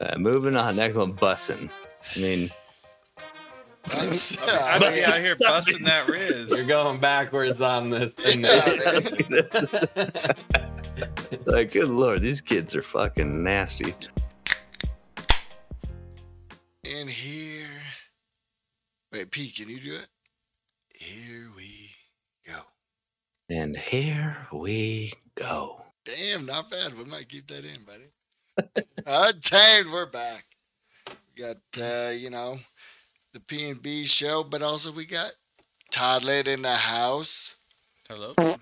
Uh, moving on. Next one, bussing. I mean, That's, I yeah, be out here busting that Riz. You're going backwards on this thing. Yeah, like, good lord, these kids are fucking nasty. and here. Wait, Pete, can you do it? Here we go. And here we go. Damn, not bad. We might keep that in, buddy. Untamed, we're back. We got uh, you know, the P and B show, but also we got Todd Toddlet in the house. Hello.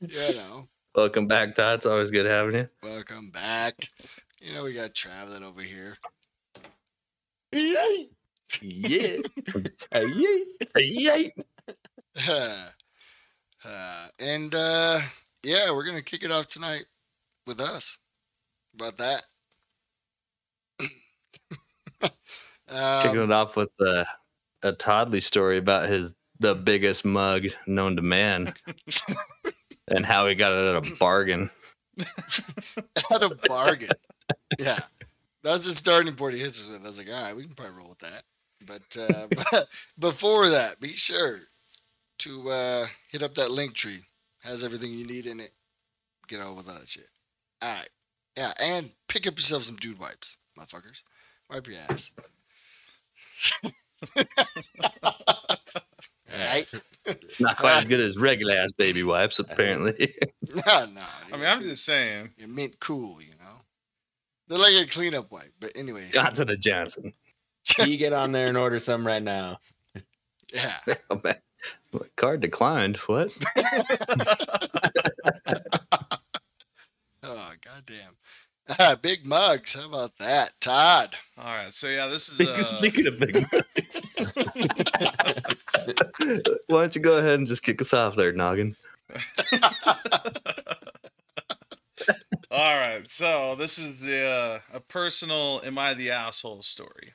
you know, Welcome back, Todd. It's always good having you. welcome back. You know, we got traveling over here. Yeah. Yeah. yeah. Yay! uh, and uh, yeah, we're gonna kick it off tonight with us. About that. Kicking um, it off with uh, a Toddley story about his the biggest mug known to man, and how he got it at a bargain. at a bargain. yeah, that's the starting point he hits us with. I was like, all right, we can probably roll with that. But, uh, but before that, be sure to uh, hit up that Linktree. Has everything you need in it. Get on with all that shit. All right, yeah, and pick up yourself some dude wipes, motherfuckers. Wipe your ass. all right. Not quite as good as regular ass baby wipes, apparently. No, no. I mean, I'm just saying. You're mint cool, you know. They're like a cleanup wipe, but anyway. Johnson and Johnson. you get on there and order some right now. Yeah. Oh, man. What, Card declined. What? Oh, goddamn. Ah, big mugs. How about that? Todd. All right. So yeah, this is uh, Speaking of big mugs, why don't you go ahead and just kick us off there, Noggin? All right. So this is the uh, a personal "Am I the asshole?" story.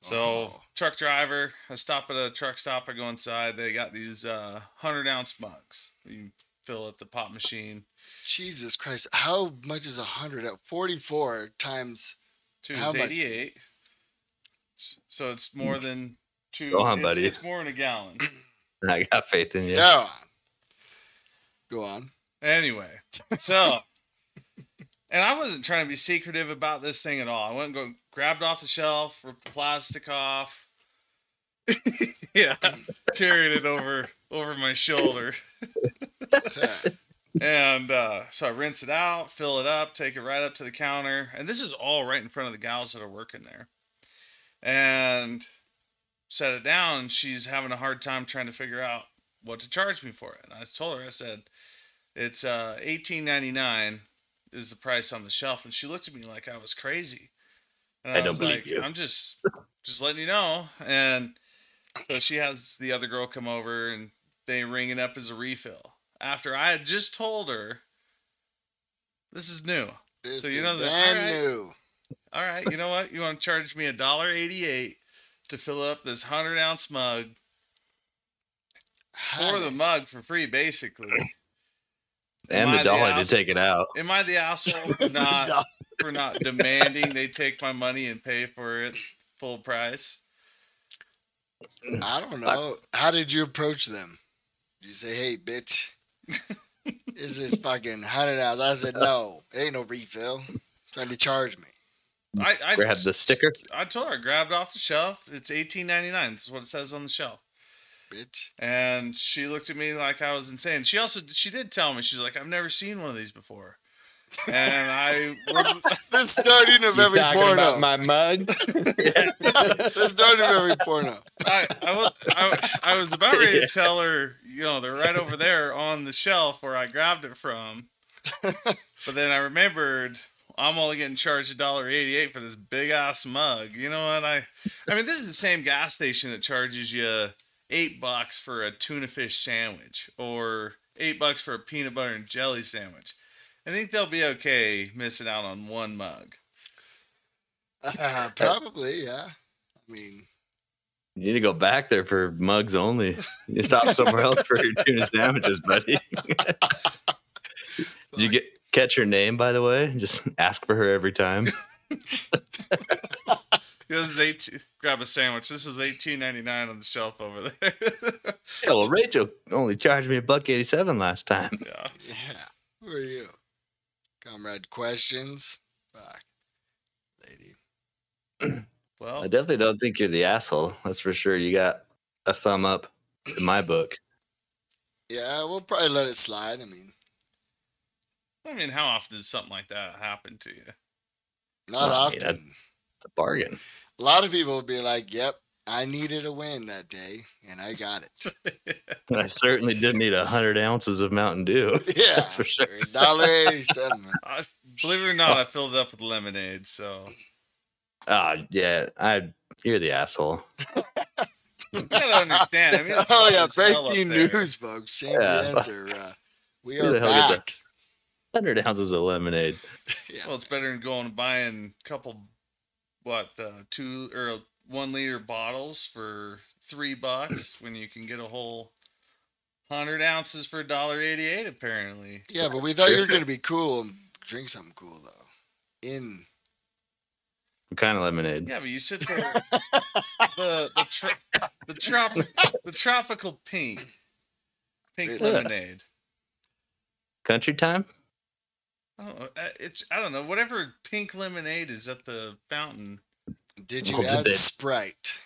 So Oh. truck driver, I stop at a truck stop. I go inside. They got these uh, hundred ounce mugs. You fill at the pop machine. Jesus Christ. How much is a 100 at 44 times? Two How is much? eighty eight. So it's more than two. Go on, it's, buddy. It's more than a gallon. I got faith in you. Go on. Go on. Anyway, so, and I wasn't trying to be secretive about this thing at all. I went and go grabbed off the shelf, ripped the plastic off. yeah, carried it over over my shoulder, and uh, so I rinse it out, fill it up, take it right up to the counter, and this is all right in front of the gals that are working there, and set it down. And she's having a hard time trying to figure out what to charge me for it. And I told her, I said, it's uh, eighteen ninety nine is the price on the shelf, and she looked at me like I was crazy. And I don't believe like, you. I'm just just letting you know. And so she has the other girl come over, and they ring it up as a refill. After I had just told her, this is new. This So you is know that- brand alright. new. All right, you know what? You want to charge me a dollar eighty eight to fill up this hundred ounce mug for the mug for free, basically. And Am I the the dollar to take it out. Am I the asshole for not for not demanding they take my money and pay for it full price? I don't know. How did you approach them? Did you say, hey, bitch, is this fucking hundred dollars? I said, no, it ain't no refill. Trying to charge me. I I Grab the sticker. I told her I grabbed it off the shelf. It's eighteen ninety nine. This is what it says on the shelf. Bitch. And she looked at me like I was insane. She also she did tell me she's like I've never seen one of these before. And I was, The starting of You every talking porno. about my mug? the starting of every porno. I, I, was, I, I was about ready Yeah. to tell her, you know, they're right over there on the shelf where I grabbed it from. but then I remembered I'm only getting charged a dollar eighty eight for this big ass mug. You know what? I I mean this is the same gas station that charges you eight bucks for a tuna fish sandwich or eight bucks for a peanut butter and jelly sandwich. I think they'll be okay missing out on one mug. Uh, probably, yeah. I mean, You need to go back there for mugs only. You stop somewhere else for your tuna sandwiches, buddy. Did you get catch her name, by the way? Just ask for her every time. This is 18, grab a sandwich. This is eighteen ninety nine on the shelf over there. Yeah, well, Rachel only charged me a buck eighty-seven last time. yeah. Yeah. Who are you? Comrade questions? Fuck. Lady. Well, I definitely don't think you're the asshole. That's for sure. You got a thumb up in my book. Yeah, we'll probably let it slide. I mean, I mean, how often does something like that happen to you? not Well, often. that- It's a bargain. A lot of people will be like, yep, I needed a win that day, and I got it. I certainly didn't need a hundred ounces of Mountain Dew. Yeah. That's for sure. Dollar eighty-seven. I, believe it or not, I filled it up with lemonade. So Ah, yeah. I you're the asshole. you gotta understand. I mean, it's oh hot yeah, as hell up breaking news, folks. Change Yeah. the answer. Uh, we Who are the hell gets back. Hundred ounces of lemonade. Yeah. Well, it's better than going and buying a couple, what, uh, two or one liter bottles for three bucks when you can get a whole hundred ounces for a dollar eighty-eight. Apparently, Yeah, but we thought you were gonna be cool and drink something cool though. In What kind of lemonade? yeah, but you sit there, the the tro- the trop the tropical pink, pink Yeah. lemonade. Country time? I don't know. uh, It's I don't know. Whatever pink lemonade is at the fountain. Did you Well, did add they- Sprite?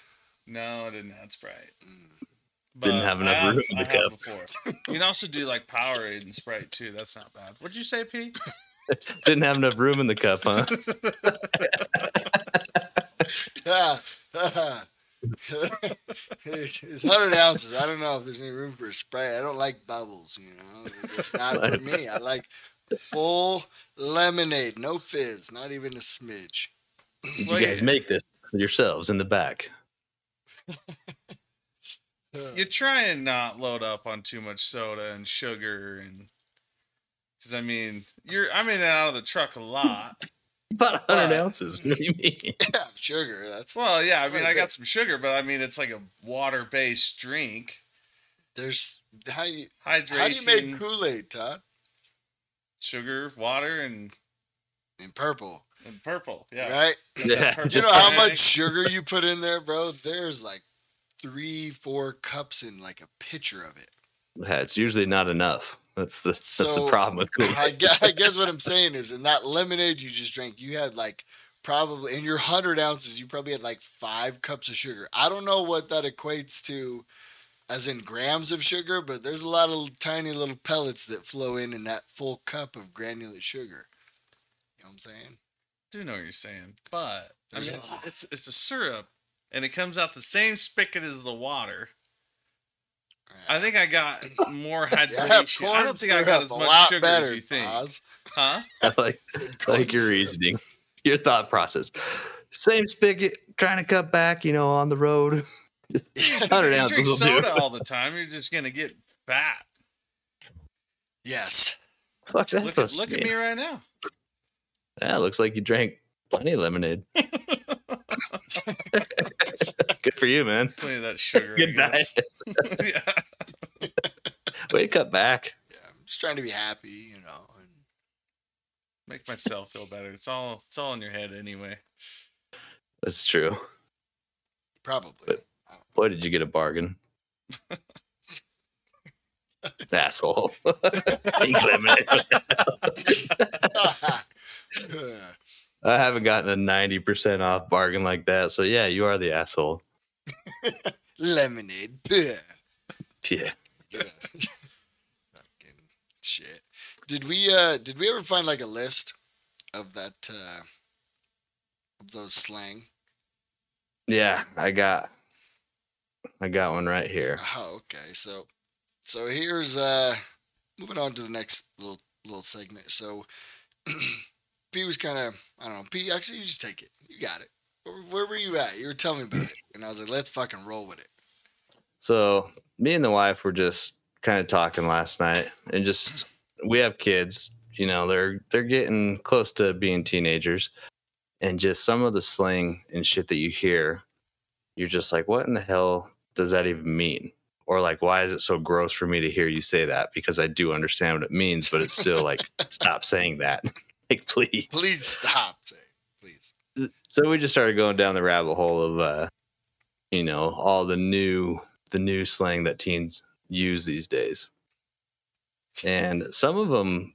No, I didn't add Sprite. Mm. Didn't have I enough room in the have cup. Before. You can also do like Powerade and Sprite too. That's not bad. What'd you say, Pete? Didn't have enough room in the cup, huh? Yeah. it's hundred ounces. I don't know if there's any room for a Sprite. I don't like bubbles. You know, it's not for me. I like full lemonade, no fizz, not even a smidge. Well, you guys you- make this yourselves in the back. You try and not load up on too much soda and sugar and. Because I mean, you're I'm in and out of the truck a lot. About a hundred But- ounces. What do you mean? Yeah, sugar. That's Well, yeah, I mean, I got some sugar, but I mean, it's like a water-based drink. there's how you Hydration, how do you make Kool Aid, Todd? sugar, water, and, In purple, and purple. Yeah. right? Yeah, purple You know how much sugar you put in there, bro? There's like three, four cups in like a pitcher of it. yeah, it's usually not enough. That's the that's the problem with Kool I guess, I guess what I'm saying is, in that lemonade you just drank, you had like probably in your hundred ounces, you probably had like five cups of sugar. I don't know what that equates to, as in grams of sugar, but there's a lot of tiny little pellets that flow in in that full cup of granulate sugar. You know what I'm saying? Do know what you're saying, but I mean, it's, it's it's a syrup, and it comes out the same spigot as the water. I think I got more hydration. I don't think I got as much sugar better. as you think, Oz. huh? I like I like your reasoning, your thought process. Same spigot, trying to cut back, you know, on the road. Hundred you ounces drink will do. soda all the time, you're just gonna get fat. Yes. Fuck's Look at look at me right now. Yeah, looks like you drank plenty of lemonade. Good for you, man. Plenty of that sugar. Good diet. yeah. To cut back. Yeah. I'm just trying to be happy, you know. And Make myself feel better. It's all it's all in your head anyway. That's true. probably. But- Boy, did you get a bargain. Asshole. Pink lemonade. I haven't gotten a 90% off bargain like that. So, yeah, you are the asshole. Lemonade. Yeah. Yeah. Fucking shit. Did we uh did we ever find like a list of that uh of those slang? Yeah, I got I got one right here. Oh, okay. So so here's uh moving on to the next little little segment. So P was kind of I don't know. P actually you just take it. You got it. Where, where were you at? You were telling me about it, and I was like, let's fucking roll with it. So, me and the wife were just kind of talking last night and just we have kids, you know, they're they're getting close to being teenagers and just some of the slang and shit that you hear, you're just like what in the hell does that even mean? or like why is it so gross for me to hear you say that because i do understand what it means but it's still like stop saying that like please Please stop saying. Please. so we just started going down the rabbit hole of uh you know all the new the new slang that teens use these days and some of them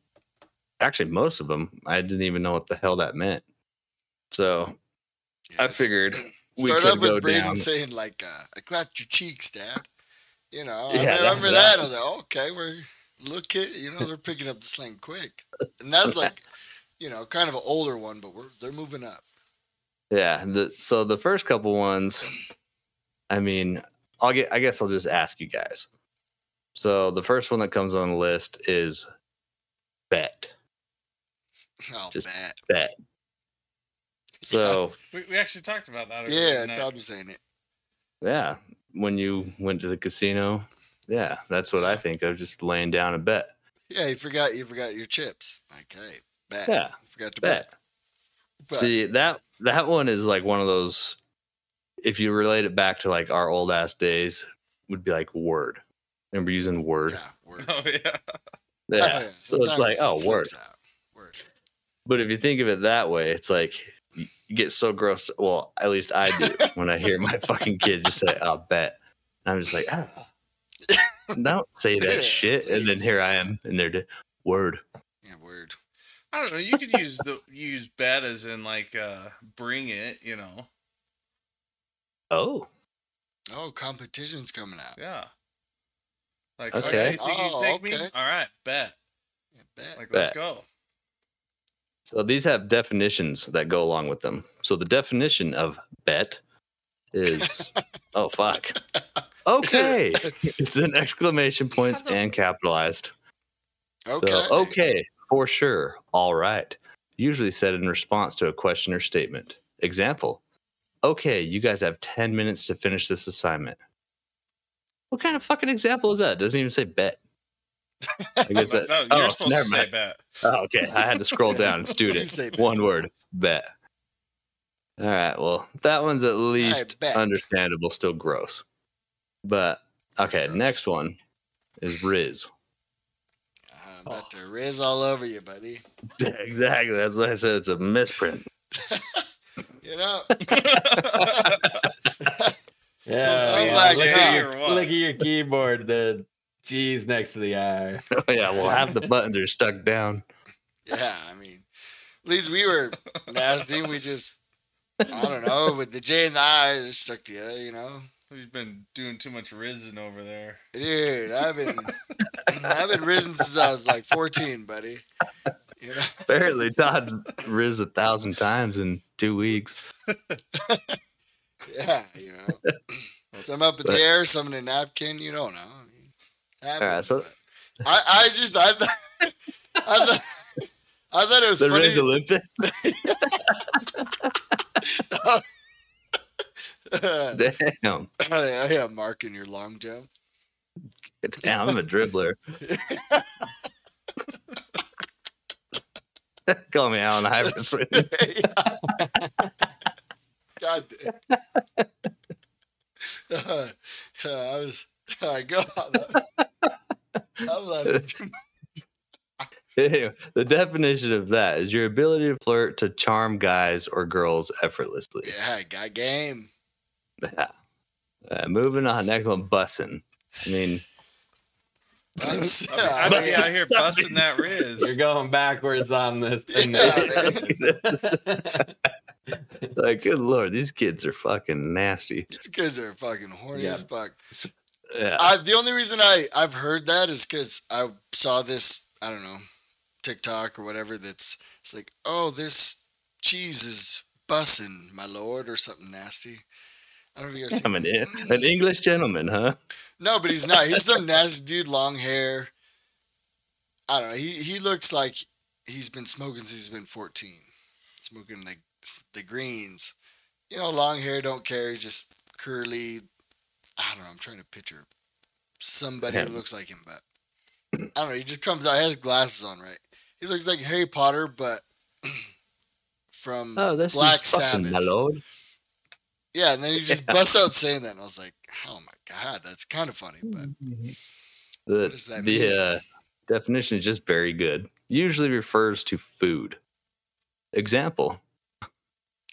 actually most of them i didn't even know what the hell that meant so Yeah, i figured we Start could off with go Braden down saying like, uh, "I clapped your cheeks, Dad." You know, Yeah, I that- remember that. that I was like, "Okay, we're look kid." You know, they're picking up the slang quick, and that's like, you know, kind of an older one, but we're they're moving up. Yeah. The, so the first couple ones, I mean, I'll get. I guess I'll just ask you guys. So the first one that comes on the list is bet. I'll Just- bet. Bet. So We, we actually talked about that. Yeah, tonight. Todd was saying it. yeah, when you went to the casino, yeah, that's what I think of. Just laying down a bet. Yeah, you forgot you forgot your chips. Like, hey, bet. Yeah, You forgot to bet. bet. Bet. See that that one is like one of those. If you relate it back to like our old ass days, would be like word. Remember using word? Yeah, word. Oh yeah. Yeah. Oh, So it's Sometimes like, it oh, word. Word. But if you think of it that way, it's like you you get so gross. Well, at least I do when I hear my fucking kid just say, "I'll bet." And I'm just like, ah, don't say that shit. And then here I am, and they're de- word. Yeah, word. I don't know. You could use the use bet as in like uh bring it. You know. Oh, Oh, competition's coming out. Yeah. Like Okay. okay, Oh, you take me? okay. All right, bet. Yeah, bet. Like let's go. so these have definitions that go along with them. So the definition of bet is, oh fuck. Okay, it's an exclamation points and capitalized. okay. So, okay, for sure. All right. Usually said in response to a question or statement. Example Okay, you guys have 10 minutes to finish this assignment. What kind of fucking example is that? Doesn't even say bet. I guess that. no, oh, you're oh, supposed never to say mind. bet. Oh, okay. I had to scroll down. Student. One word. Bet. All right. Well, that one's at least understandable. Still gross. But okay, Gross. next one is Riz. I'm about oh. to riz all over you, buddy. exactly. That's what I said. It's a misprint. You know, Yeah, So yeah, like, look, at your, look at your keyboard. The G's next to the R. Oh, yeah, well, half the buttons are stuck down. yeah. I mean, at least we were nasty. We just, I don't know, with the J and the I just stuck together. You know, We've been doing too much risen over there. dude. I've been, I've been risen since I was like 14, buddy. You know, Apparently, Todd riz a thousand times in two weeks. yeah. You know, some up in the air, some in a napkin. You don't know. I mean, happens, so- I, I just, I, thought, I thought, I thought it was The funny. Riz Olympics? Damn. I have Mark in your long jump. Damn, I'm a dribbler. Call me Allen Iverson. God damn. Uh, I was, I go. I'm laughing too much. Anyway, the definition of that is your ability to flirt to charm guys or girls effortlessly. Yeah, I got game. Yeah. Uh, moving on, next one, bussing. I mean, That's, I mean, I I be mean, out here busting that riz. You're going backwards on this thing. like, good lord, these kids are fucking nasty. these kids are fucking horny Yeah. as fuck. Yeah. I, the only reason I, I've heard that is because I saw this, I don't know, TikTok or whatever that's it's like, oh, this cheese is bussing, my lord, or something nasty. I don't know if you guys I'm an, an English gentleman, huh? No, but he's not. He's some nasty dude, long hair. I don't know. He he looks like he's been smoking since he's been 14. Smoking like the greens. You know, long hair, don't care, just curly. I don't know. I'm trying to picture somebody who Him. looks like him, but I don't know. He just comes out. He has glasses on, right? He looks like Harry Potter, but from Oh, this Black is bussin', Sabbath. my lord. Yeah, and then he just busts out saying that, and I was like, "Oh my god, that's kind of funny." But The, does that the mean? uh, definition is just very good. Usually refers to food. Example.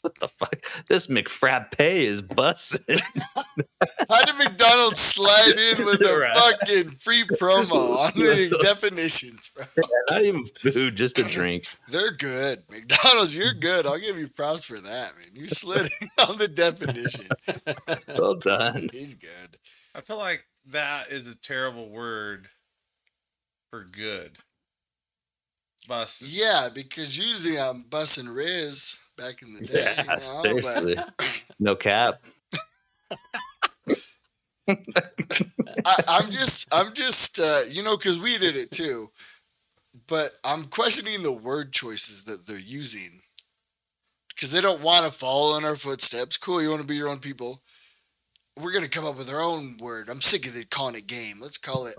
What the fuck? This McFrappe is busted. how did McDonald's slide in with a Right. fucking free promo on the definitions, bro? Not even food, just a drink. They're good. McDonald's, you're good. I'll give you props for that, man. You slid in on the definition. Well done. He's good. I feel like that is a terrible word for good. Busted. Yeah, because usually I'm bussing Riz back in the day. Yeah, you know, but seriously. No cap. I, I'm just, I'm just, uh, you know, because we did it too. But I'm questioning the word choices that they're using because they don't want to follow in our footsteps. Cool, you want to be your own people. We're gonna come up with our own word. I'm sick of it calling it game. Let's call it.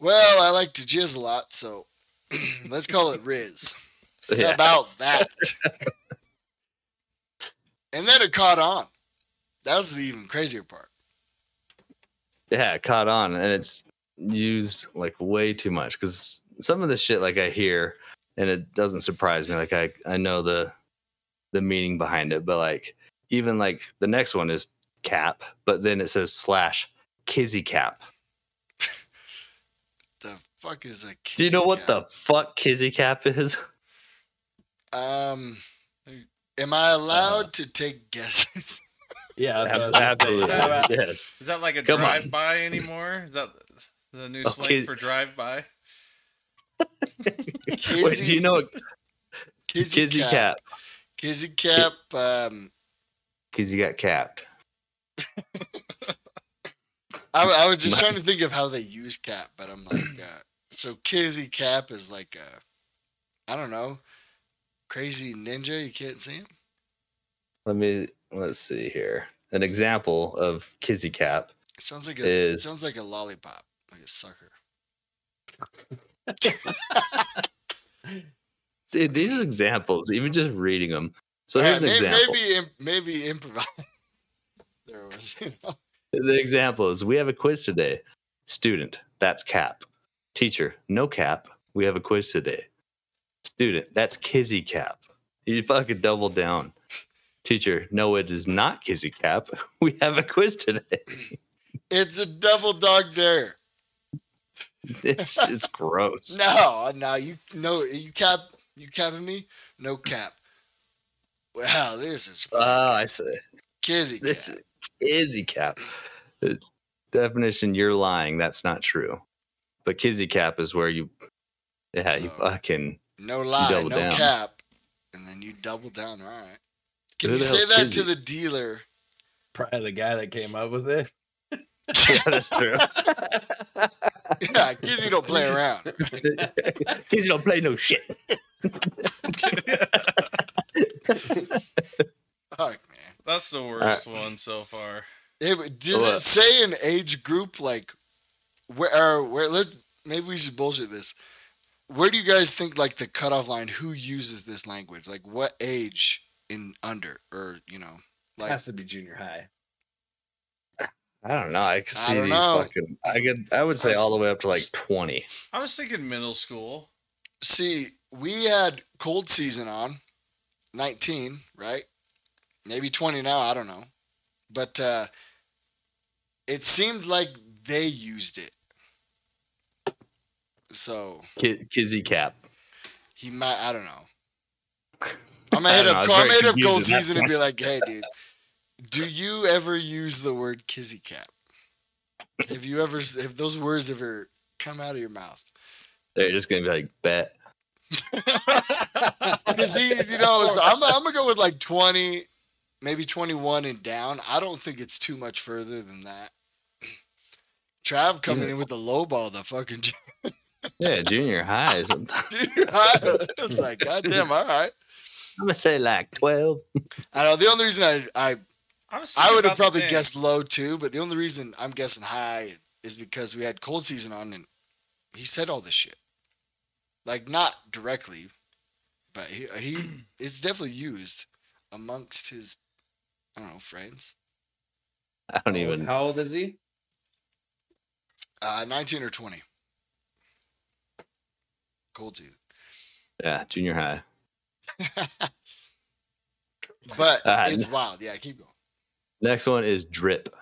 Well, I like to jizz a lot, so Mm, let's call it Riz. Yeah. about that? and then it caught on. That was the even crazier part. yeah, it caught on and it's used like way too much because some of the shit like I hear and it doesn't surprise me. Like I, I know the the meaning behind it, but like even like the next one is cap, but then it says slash kizzy cap. The fuck is a Do you know kissy what cat? the fuck kizzy cap is? Um, am I allowed to take guesses? Yeah, that's what I was gonna say. Absolutely. Yes. Is that like a Come on. drive by anymore? Is that is that a new Oh, slang kid- for drive by? Wait, do you know what Kizzy, kizzy cap? cap? Kizzy cap. Um, Kizzy got capped. I, I was just trying to think of how they use cap, but I'm like, uh, so kizzy cap is like a, I don't know, crazy ninja. You can't see him. Let me let's see here. An example of kizzy cap. It sounds like a it Is- sounds like a lollipop, like a sucker. See, these examples, even just reading them. So here's an may- example. maybe maybe improvise. there was, you know. The example is we have a quiz today. Student, that's cap. Teacher, no cap. We have a quiz today. Student, that's kizzy cap. You fucking double down. Teacher, no, it is not kizzy cap. We have a quiz today. It's a double dog dare. It's, it's gross. No, no, you no, you cap, you capping me? No cap. Wow, this is Oh, I see. kizzy This cap. kizzy cap. Definition, you're lying. That's not true. But kizzy cap is where you, yeah, you fucking, No lie, double no down. cap, and then you double down. All right. Can Who you say that kizzy? to the dealer? Probably the guy that came up with it. yeah, that's true. Yeah, kizzy don't play around. Kizzy don't play no shit. Fuck, man. That's the worst one so far. Hey, but does What? it say an age group like where? Or where? Let's maybe we should bullshit this. Where do you guys think like the cutoff line? Who uses this language? Like what age in under, or you know, like Has to be junior high. I don't know. I could see don't these know. fucking. I could. I would say all the way up to like twenty. I was thinking middle school. see, we had cold season on, nineteen, right? Maybe twenty now. I don't know, but uh it seemed like they used it. So Ki- Kizzy cap. he might. I don't know. I'm gonna hit know, up. was I'm gonna hit up cold confused at that season and be like, "Hey, dude, do you ever use the word kizzy cap? Have you ever? Have those words ever come out of your mouth? They're just gonna be like bet. Because he, you know, I'm, I'm gonna go with like 20, maybe 21 and down. I don't think it's too much further than that. Trav coming in with the low ball, the fucking Yeah, junior high. is- I'm dude. I was like, goddamn, all right. I'm gonna say like twelve. I know the only reason I I I. I would have probably guessed low too, but the only reason I'm guessing high is because we had cold season on and he said all this shit. Like not directly, but he he it's definitely used amongst his I don't know, friends. I don't even. How old is he? Uh, 19 or 20. Cold season. Yeah, junior high. But Uh, it's wild. Yeah, keep going. Next one is drip.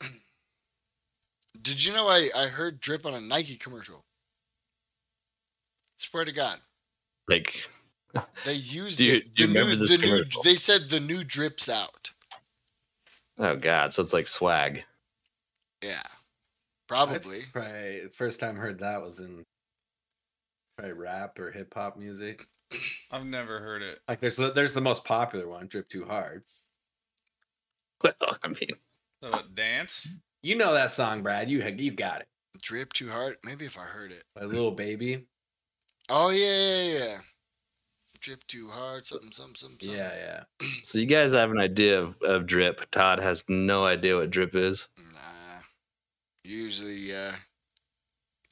Did you know I, I heard drip on a Nike commercial? Swear to God. Like, They used Do you- it. do you the new, remember this the new, commercial? they said the new drips out. oh god, so it's like swag. Yeah. Probably. I've Probably first time heard that was in probably rap or hip hop music. I've never heard it. Like there's the, there's the most popular one, "Drip Too Hard." Well, I mean, So dance? You know that song, Brad. You you got it. Drip too hard. Maybe if I heard it. By Lil Baby. Oh yeah, yeah, yeah. Drip too hard. Something, something, something. something. Yeah, yeah. so you guys have an idea of, of drip. Todd has no idea what drip is. Nah. Usually, uh,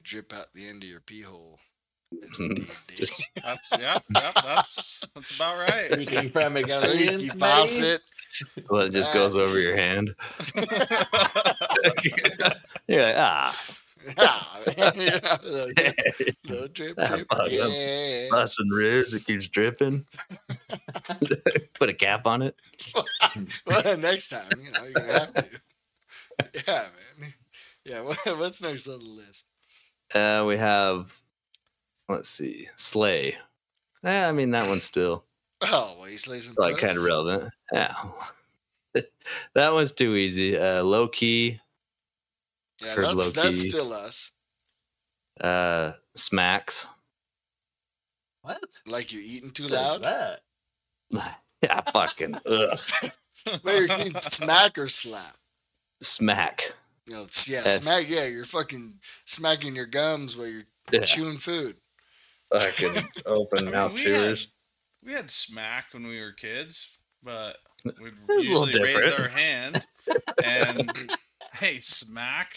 drip out the end of your pee hole. It's deep, deep. That's yeah, yeah, that's that's about right. Speaking from Got a experience, leaky faucet. Well, it just goes over your hand. You're like, ah, Ah, man, you little drip, little drip, Ah, drip. fuck 'em. Yeah. busting ribs. It keeps dripping. Put a cap on it. Well, next time, you know, you're gonna have to. Yeah, man. Yeah. What, what's next on the list? Uh, we have, let's see, Slay. Yeah, I mean that one's still Oh, well, he slays some like kind of relevant. Yeah, that one's too easy. Uh, low key, Yeah, that's that's low-key. still us. uh, smacks. What? Like you're eating too Says loud. That? Yeah, fucking ugh. Wait, you're saying smack or slap? smack. You know, yeah, Yes. smack. Yeah, you're fucking smacking your gums while you're Yeah, chewing food. Fucking open I mean, mouth we chewers. We had smack when we were kids, but we'd usually raise our hand and hey, smack.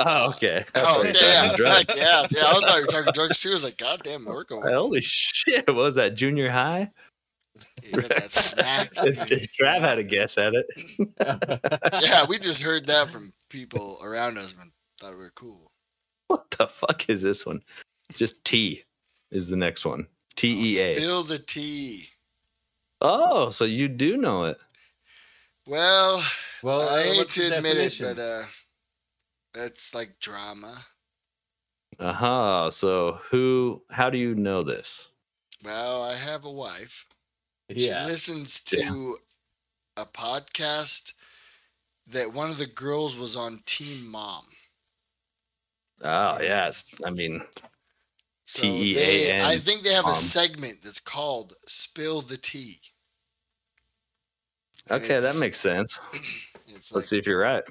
Oh, okay. I Oh, thought yeah, yeah, talking yeah, yeah. I thought you were talking drugs too. I was like, God damn, we're going. Holy shit! What was that junior high? You that smack. Trav had a guess at it. Yeah, we just heard that from people around us and thought we were cool. What the fuck is this one? Just T is the next one. T E A. Spill the tea. Oh, so you do know it. Well, Well, I uh, hate to the admit it, but uh, it's like drama. Uh huh. So who? How do you know this? Well, I have a wife. Yeah. She listens to a podcast that one of the girls was on Teen Mom. Oh yes. I mean, So T-E-A-N they- I think they have a um, segment that's called "Spill the Tea." Okay, that makes sense. Let's like see if you're right.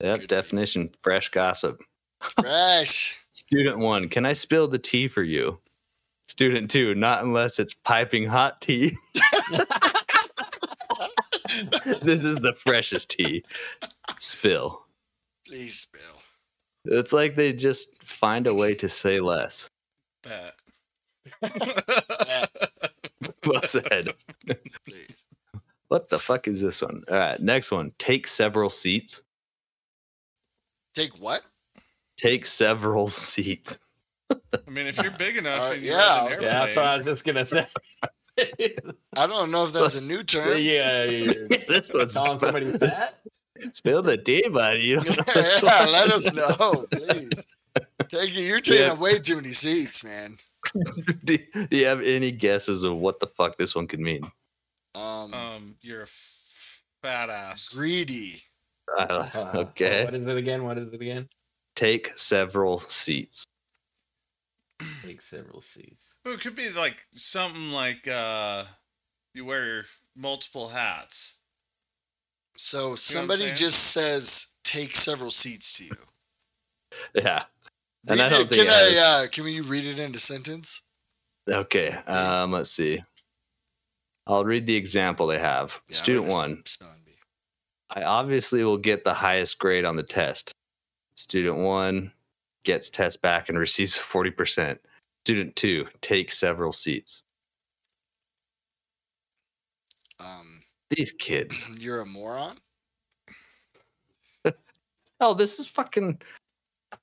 Yep. Definition: fresh gossip. fresh. Student one, can I spill the tea for you? Student two, not unless it's piping hot tea. this is the freshest tea. Spill. Please spill. It's like they just find a way to say less. Bet. Well said. Please. What the fuck is this one? All right, next one. Take several seats. Take what? Take several seats. I mean, if you're big enough, Uh, and you yeah, an Yeah, that's what I airplane- was just gonna say. I don't know if that's a new term. yeah, you're this one's calling somebody fat. Spill the tea, buddy. You don't know yeah, let us know, please. Take it. You're taking Yeah. way too many seats, man. do, do you have any guesses of what the fuck this one could mean? Um, Um, you're a f- fat ass. greedy. Uh, okay. What is it again? What is it again? Take several seats. Take several seats. Well, it could be like something like uh, you wear multiple hats. So I'm somebody just says take several seats to you. Yeah. And I Read don't it- think can I- I, uh, can we read it into sentence? Okay. Um, let's see. I'll read the example they have. Yeah, Student one. I obviously will get the highest grade on the test. Student one gets test back and receives 40%. Student two takes several seats. Um, These kids. You're a moron. Oh, this is fucking.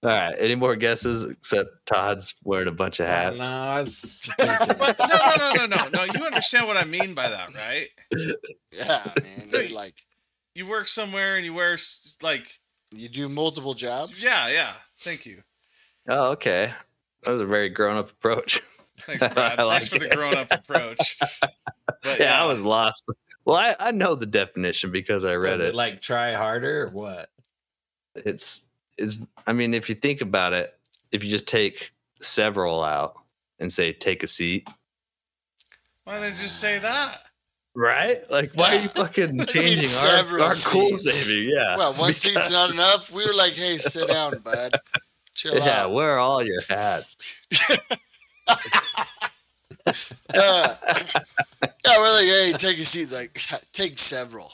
All right. Any more guesses except Todd's wearing a bunch of uh, hats? don't. I was But no, no, no, no, no, no. You understand what I mean by that, right? Yeah, man. You're like You work somewhere and you wear like, you do multiple jobs. yeah, yeah. Thank you. Oh, okay. That was a very grown up approach. Thanks, Brad. I like Thanks for it. the grown-up approach. But yeah, I was lost. Well, I, I know the definition because I read Was it. Like try harder or what? It's it's. I mean, if you think about it, if you just take several out and say take a seat, Why didn't they just say that? right? Like, why are you fucking I mean, changing our, several our cool seats. saving? Yeah. Well, one seat's not enough. We were like, "Hey, sit down, bud. Chill Yeah, out." where are all your hats? Uh, yeah, we're like, "Hey, take a seat." Like, take several.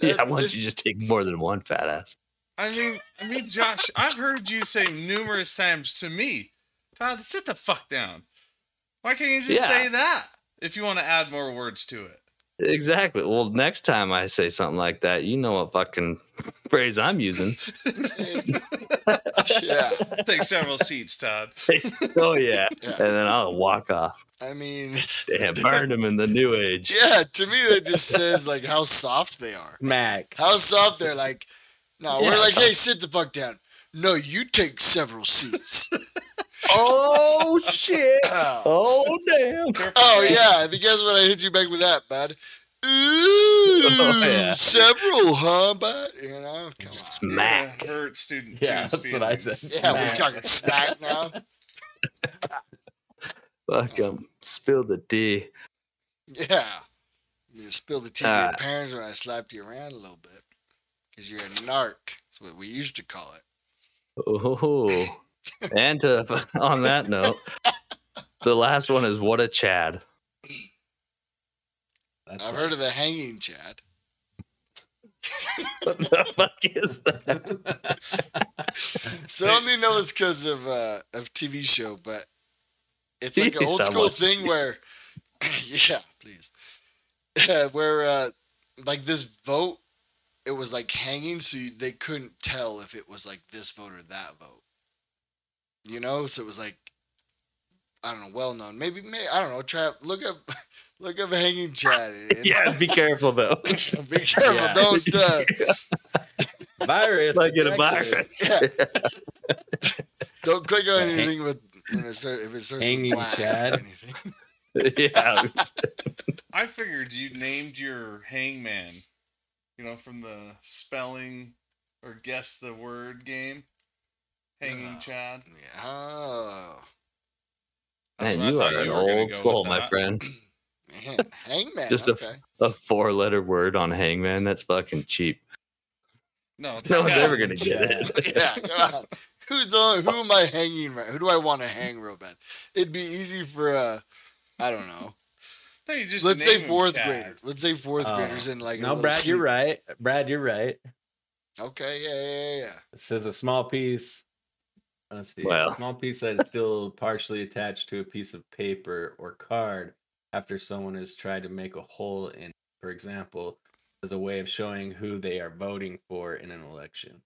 Yeah, That- once you just take more than one fat ass. I mean, I mean, Josh, I've heard you say numerous times to me, Todd, sit the fuck down. Why can't you just Yeah. say that if you want to add more words to it? Exactly. Well, next time I say something like that, you know what fucking phrase I'm using. yeah, Take several seats, Todd. oh yeah. Yeah. and then I'll walk off. I mean, Damn, burned them in the new age. yeah. To me, that just says like how soft they are. Mac. How soft they're like. No, we're like, "Hey, sit the fuck down." No, you take several seats. Oh shit! Oh, Oh damn! Oh yeah, and guess what? I hit you back with that, bud. Ooh, Oh, yeah. several, huh, bud? You know, come on. Smack. You're Hurt student Yeah, two's that's what I said. Yeah, we're talking smack now. Fuck 'em. Spill the tea. Yeah, you spilled the tea to Ah. your parents when I slapped you around a little bit because you're a narc. That's what we used to call it. Oh. and to, on that note, the last one is what a Chad. That's I've right. heard of the hanging Chad. What the fuck is that? So I only know it's because of uh, of TV show, but it's like an old sound school like thing where, yeah, please, Yeah, where uh, like this vote, it was like hanging, so you, they couldn't tell if it was like this vote or that vote. You know, so it was like, I don't know, well known. Maybe, may I don't know. Trap, look up, look up hanging Chad. Yeah, be careful though. be careful. Yeah. Don't. Uh, virus. like in a virus. Yeah. Don't click on anything with when it if it starts Hanging black Chad. or anything. yeah. I figured you named your hangman, you know, from the spelling or guess the word game. Hanging Oh. Chad. Yeah. Oh, That's Man, you are an you old go soul, my friend. man, hangman. Just a- okay. A four letter word on hangman, that's fucking cheap. No, No one's ever gonna get it. yeah, come on. Who's on? Who am I hanging? Right? Who do I want to hang real bad? It'd be easy for uh, I don't know. No, you just Let's say fourth Chad. grader. Let's say fourth Oh. graders in like No, little Brad, you're right. Brad, you're right. Okay, yeah, yeah, yeah, yeah. It says a small piece. Let's see. Well. A small piece that is still partially attached to a piece of paper or card after someone has tried to make a hole in, for example, as a way of showing who they are voting for in an election.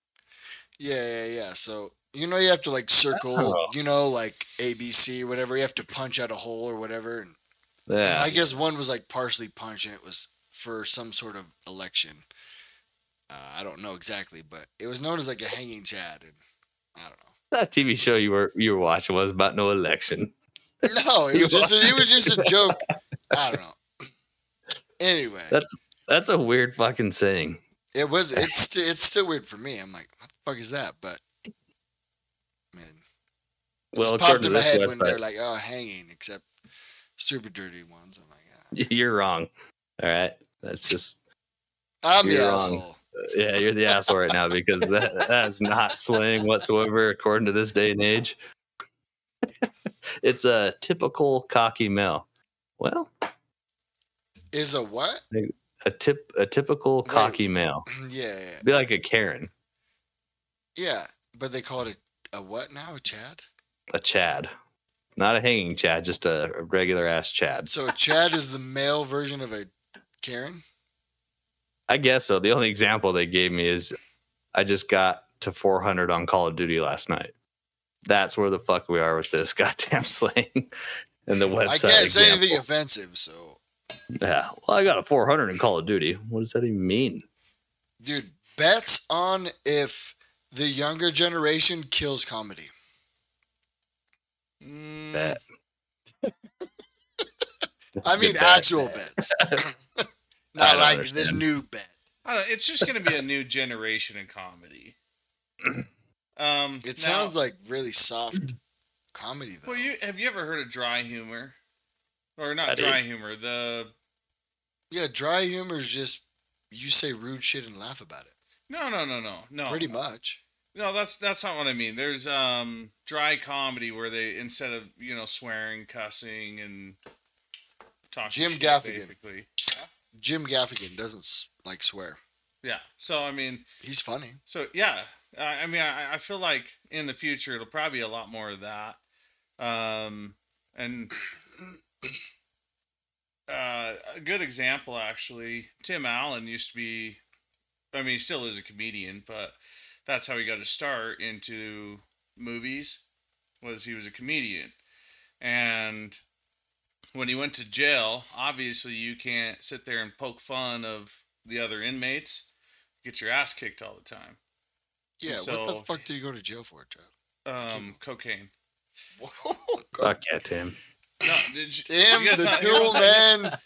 Yeah, yeah, yeah. So you know you have to like circle, Oh. you know, like ABC, whatever. You have to punch out a hole or whatever. And Yeah. I guess one was like partially punched, and it was for some sort of election. Uh, I don't know exactly, but it was known as like a hanging Chad, and I don't know. That TV show you were you were watching was about no election. No, it was just a, it was just a joke. I don't know. Anyway, That's that's a weird fucking saying. it was it's st- it's still weird for me. I'm like, what the fuck is that? But Well, just popped in my head when they're like, oh, hanging, except super dirty ones. Oh I'm like, you're wrong. All right, that's just. I'm the wrong. asshole. Uh, yeah, you're the asshole right now because that that's not slang whatsoever according to this day and age. it's a typical cocky male. Well, Is a what? a tip a typical Wait. cocky male. Yeah, yeah, Be like a Karen, yeah. But they call it a, a what now? A Chad? A Chad. Not a hanging Chad, just a, regular ass Chad. So a Chad is the male version of a Karen. I guess so. The only example they gave me is I just got to 400 on Call of Duty last night. That's where the fuck we are with this goddamn slang and the website. I can't say example. anything offensive, so Yeah. Well, I got a 400 in Call of Duty. What does that even mean? dude, bets on if the younger generation kills comedy. Mm, Bet. That's I a mean, bet. actual bets, not don't like this new bet. I don't it's just going to be a new generation in comedy. Um, It now- sounds like really soft comedy, though. Well, you have you ever heard of dry humor, or not I did. dry humor? The yeah, dry humor is just you say rude shit and laugh about it. no, no, no, no, no. Pretty much. No, that's that's not what I mean. There's um dry comedy where they instead of you know swearing, cussing, and talking. Jim shit, Gaffigan. basically. Jim Gaffigan doesn't like swear. Yeah. So I mean, He's funny. so yeah. I I mean, I, I feel like in the future it'll probably be a lot more of that. Um, and uh, a good example actually, Tim Allen used to be. I mean, he still is a comedian, but that's how he got his start into movies. Was he was a comedian, and when he went to jail, obviously you can't sit there and poke fun of the other inmates. Get your ass kicked all the time. Yeah, what So- the fuck did you go to jail for, Trev? Um, cocaine. Fuck yeah, Tim. No, did you, Tim, you the not hear tool man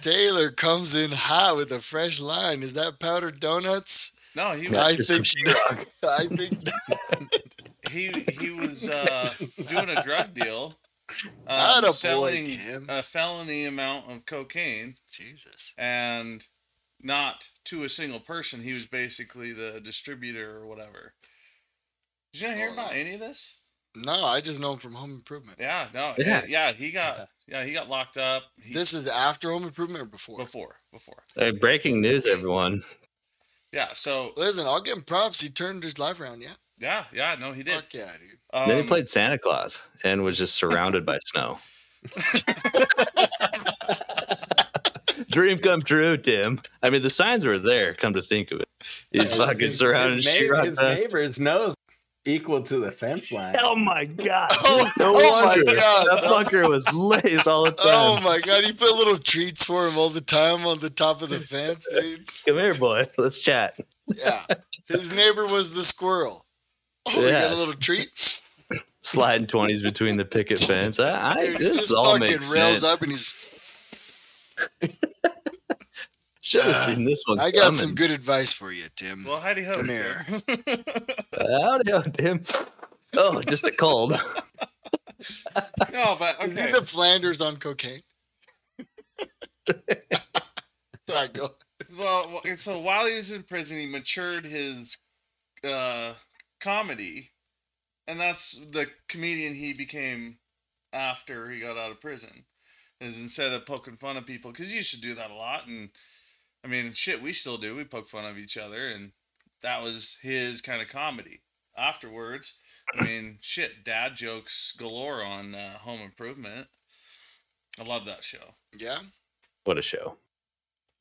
Taylor comes in hot with a fresh line. Is that powdered donuts? No, he was That's just think some I think he he was uh, doing a drug deal, Atta boy, um, selling Tim. a felony amount of cocaine, Jesus. and not to a single person. He was basically the distributor or whatever. Did you not hear Oh, about any of this? No, I just know him from Home Improvement. Yeah, no, Yeah. yeah, yeah. He got yeah he got locked up. He, This is after Home Improvement or before? before before. Hey, breaking news, everyone. Yeah, so Listen, I'll give him props. He turned his life around. Yeah. yeah, yeah, no, he did. Fuck yeah, dude. Um, then he played Santa Claus and was just surrounded by snow. Dream come true, Tim. I mean, the signs were there. Come to think of it, he's fucking His- surrounded. His, in neighbor, his neighbor's nose equal to the fence line. Oh my god! Oh, no oh my God. that fucker was laced all the oh time. Oh my god, he put little treats for him all the time on the top of the fence, dude. Come here, boy. Let's chat. Yeah. His neighbor was the squirrel. Oh, you got a little treat? Sliding twenties between the picket fence. I, I Dude, this just all fucking makes rails sense. up and he's Should have seen this one. I got some good advice for you, Tim. Well, howdy ho. Come here. Howdy, ho, Tim. Oh, just a cold. no, but Is he okay. the Flanders on cocaine? Sorry, go. Well, well, so while he was in prison, he matured his uh, comedy, and that's the comedian he became after he got out of prison. Is instead of poking fun of people, because you used to do that a lot, and I mean, shit, we still do. We poke fun of each other, and that was his kind of comedy. Afterwards, I mean, shit, dad jokes galore on uh, Home Improvement. I love that show. Yeah? What a show.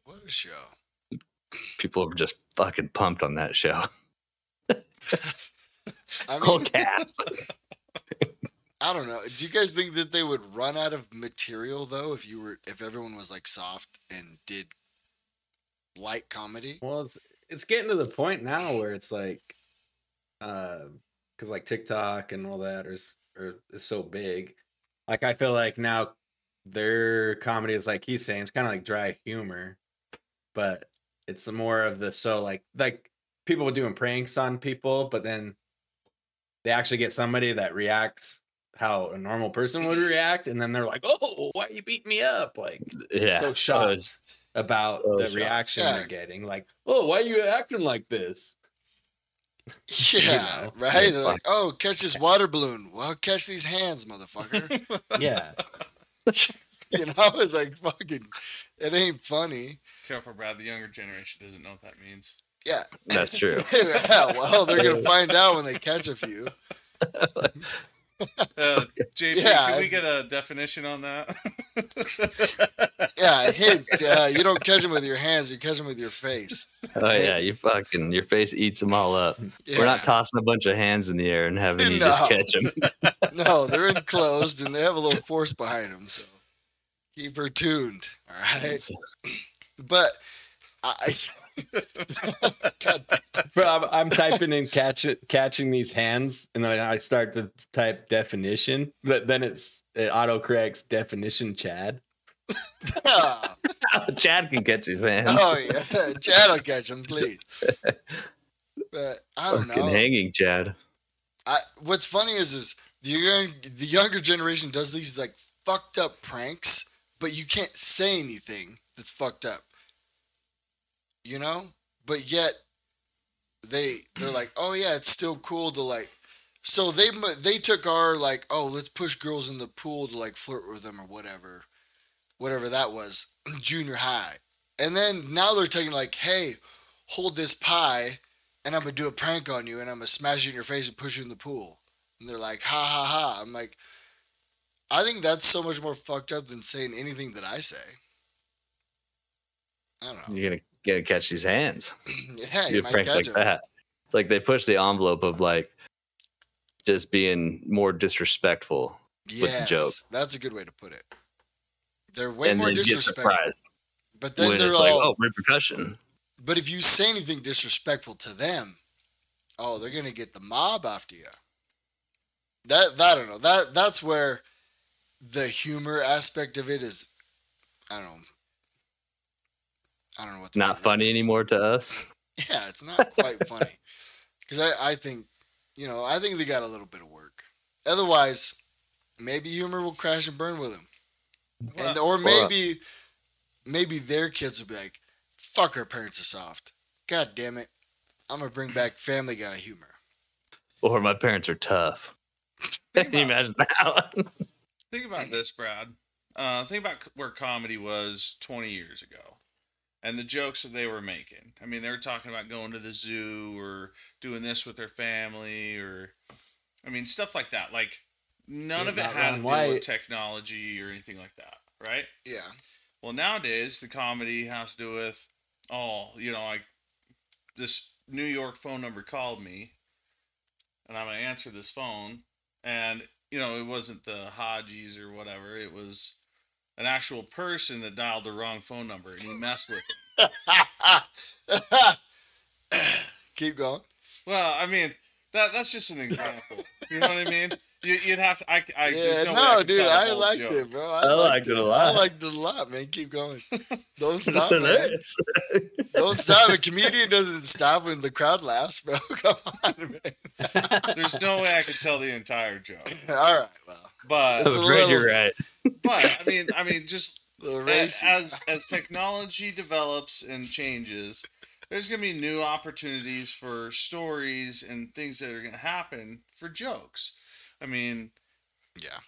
What a show. People were just fucking pumped on that show. I Whole mean, cast. I don't know. Do you guys think that they would run out of material though if you were if everyone was like soft and did light comedy? Well, it's it's getting to the point now where it's like, uh, because like TikTok and all that is are, is so big. Like I feel like now their comedy is like he's saying it's kind of like dry humor, but it's more of the so like like people doing pranks on people, but then they actually get somebody that reacts how a normal person would react, and then they're like, "Oh, why you beat me up?" Like Yeah. so Uh, shocked about so the shocked. reaction Yeah. they're getting. Like, oh, why are you acting like this? Yeah, know, right? They're like, oh, catch this water balloon. Well, catch these hands, motherfucker. Yeah, you know, it's like fucking, it ain't funny. Careful, Brad. The younger generation doesn't know what that means. Yeah. That's true. yeah, well, they're gonna find out when they catch a few. Uh, JP, Yeah, can we get a definition on that? Yeah, hint. Uh, you don't catch them with your hands. You catch them with your face. Oh yeah, you fucking your face eats them all up. Yeah. We're not tossing a bunch of hands in the air and having you just catch them. no, they're enclosed and they have a little force behind them. So keep her tuned. All right. But I. Bro, I'm, I'm typing in catch it, catching these hands, and then I start to type definition, but then it's it auto corrects definition Chad. Chad can catch his hands. oh yeah, Chad will catch him, please. But I don't Fucking know. hanging Chad. I, what's funny is is the young, the younger generation does these like fucked up pranks, but you can't say anything that's fucked up. You know, but yet they they're like, oh yeah, it's still cool to like. So they they took our like, oh let's push girls in the pool to like flirt with them or whatever, whatever that was, junior high, and then now they're taking like, hey, hold this pie and I'm gonna do a prank on you and I'm gonna smash you in your face and push you in the pool. And they're like, ha ha ha. I'm like, I think that's so much more fucked up than saying anything that I say. I don't know. You're gonna gonna catch these hands. yeah, You you prank catch like him. that. It's like they push the envelope of like just being more disrespectful, with the Yes, joke. that's a good way to put it. They're way and more disrespectful. But then they're all. like, oh, repercussion. But if you say anything disrespectful to them, oh, they're gonna get the mob after you. That, that I don't know. That that's where the humor aspect of it is. I don't know. I don't know what. the Not funny anymore to us. Yeah, it's not quite funny. Because I, I think, you know, I think they got a little bit of work. Otherwise, maybe humor will crash and burn with them, and or Well- maybe, maybe their kids will be like, "Fuck, our parents are soft." God damn it, I'm gonna bring back Family Guy humor. Or my parents are tough. Can you imagine that one? Think about this, Brad. Uh, think about where comedy was 20 years ago and the jokes that they were making. I mean, they were talking about going to the zoo or doing this with their family or, I mean, stuff like that. Like, none of it not had to do White. with technology or anything like that, right? Yeah, Well, nowadays, the comedy has to do with, oh, you know, like this New York phone number called me and I'm going to answer this phone. And, you know, it wasn't the Hodges or whatever. It was an actual person that dialed the wrong phone number and he messed with it. keep going. Well, I mean, that that's just an example. You know what I mean? You, you'd have to. I, I, yeah, there's no, no, way I dude, I liked joke. it, bro. I liked it a lot. I liked it a lot, man. Keep going. Don't It's stop, man. hilarious. Don't stop. A comedian doesn't stop when the crowd laughs, bro. Come on, man. There's no way I could tell the entire joke. All right, well, But It's I'm oh, a afraid little- you're right. but I mean, I mean, just the as as technology develops and changes, there's gonna be new opportunities for stories and things that are gonna happen for jokes. I mean, yeah,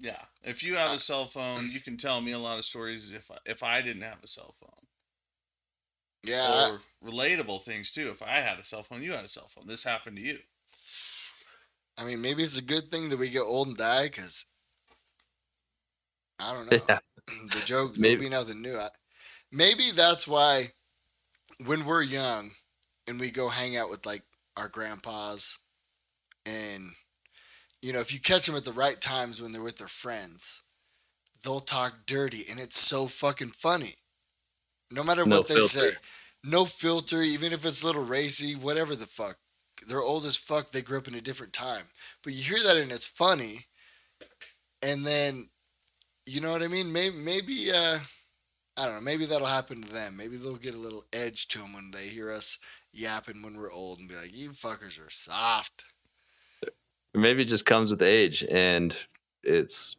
yeah. If you have uh, a cell phone, mm. you can tell me a lot of stories. If I, if I didn't have a cell phone, yeah. Or relatable things too. If I had a cell phone, you had a cell phone. This happened to you. I mean, maybe it's a good thing that we get old and die because I don't know. Yeah. the joke Maybe- there'll be nothing new. I, maybe that's why when we're young and we go hang out with like our grandpas and you know if you catch them at the right times when they're with their friends they'll talk dirty and it's so fucking funny no matter No what they filter. say no filter even if it's a little racy whatever the fuck they're old as fuck they grew up in a different time but you hear that and it's funny and then you know what I mean? Maybe, maybe, uh, I don't know. Maybe that'll happen to them. Maybe they'll get a little edge to them when they hear us yapping when we're old and be like, "You fuckers are soft." Maybe it just comes with age and it's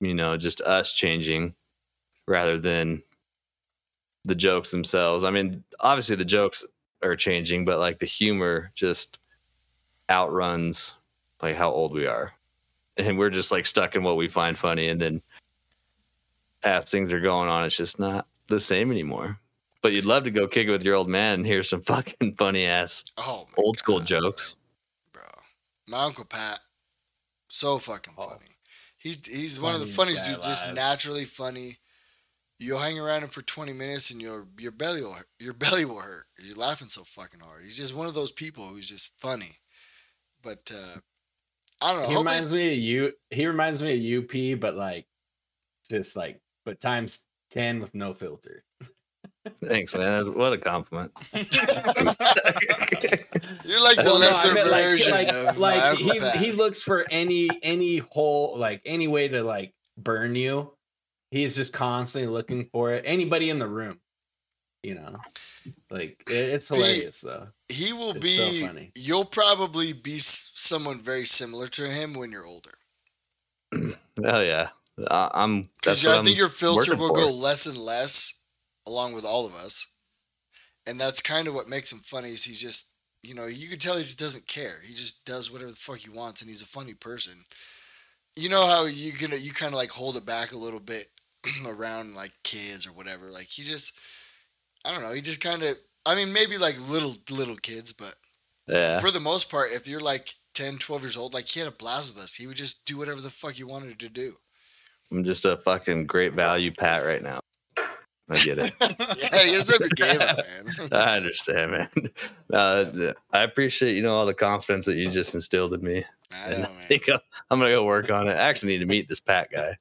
you know just us changing rather than the jokes themselves i mean obviously the jokes are changing but like the humor just outruns like how old we are and we're just like stuck in what we find funny and then as things are going on it's just not the same anymore but you'd love to go kick it with your old man and hear some fucking funny ass Oh, my old school jokes bro. My uncle Pat, so fucking Oh. funny. He he's one of the Funniest funniest dudes, just alive. naturally funny. You'll hang around him for twenty minutes and your your belly will hurt. your belly will hurt. You're laughing so fucking hard. He's just one of those people who's just funny. But uh I don't know. He reminds me of you. He reminds me of UP, but like, just like, but times ten with no filter. Thanks, man. That's- What a compliment. You're like the Well, lesser meant, like- version like, of like my he Pat. he looks for any any hole like any way to like burn you. He's just constantly looking for it. Anybody in the room, you know, like it, it's Pete, hilarious though. he will It's be. so funny. You'll probably be someone very similar to him when you're older. Hell oh, yeah. I, I'm. Because That's I think I'm your filter will for. go less and less, along with all of us. And that's kind of what makes him funny. Is he just, you know, you can tell he just doesn't care. He just does whatever the fuck he wants, and he's a funny person. You know how you gonna you kind of like hold it back a little bit around like kids or whatever. Like he just, I don't know. He just kind of. I mean, maybe like little little kids, but Yeah. for the most part, if you're like 10, 12 years old, like he had a blast with us. He would just do whatever the fuck he wanted to do. I'm just a fucking great value pat right now. I get it. Yeah, doesn't have a game, man. I understand, man. Uh, I appreciate you know all the confidence that you just instilled in me. I know, I think I'm, I'm gonna go work on it. I actually need to meet this Pat guy.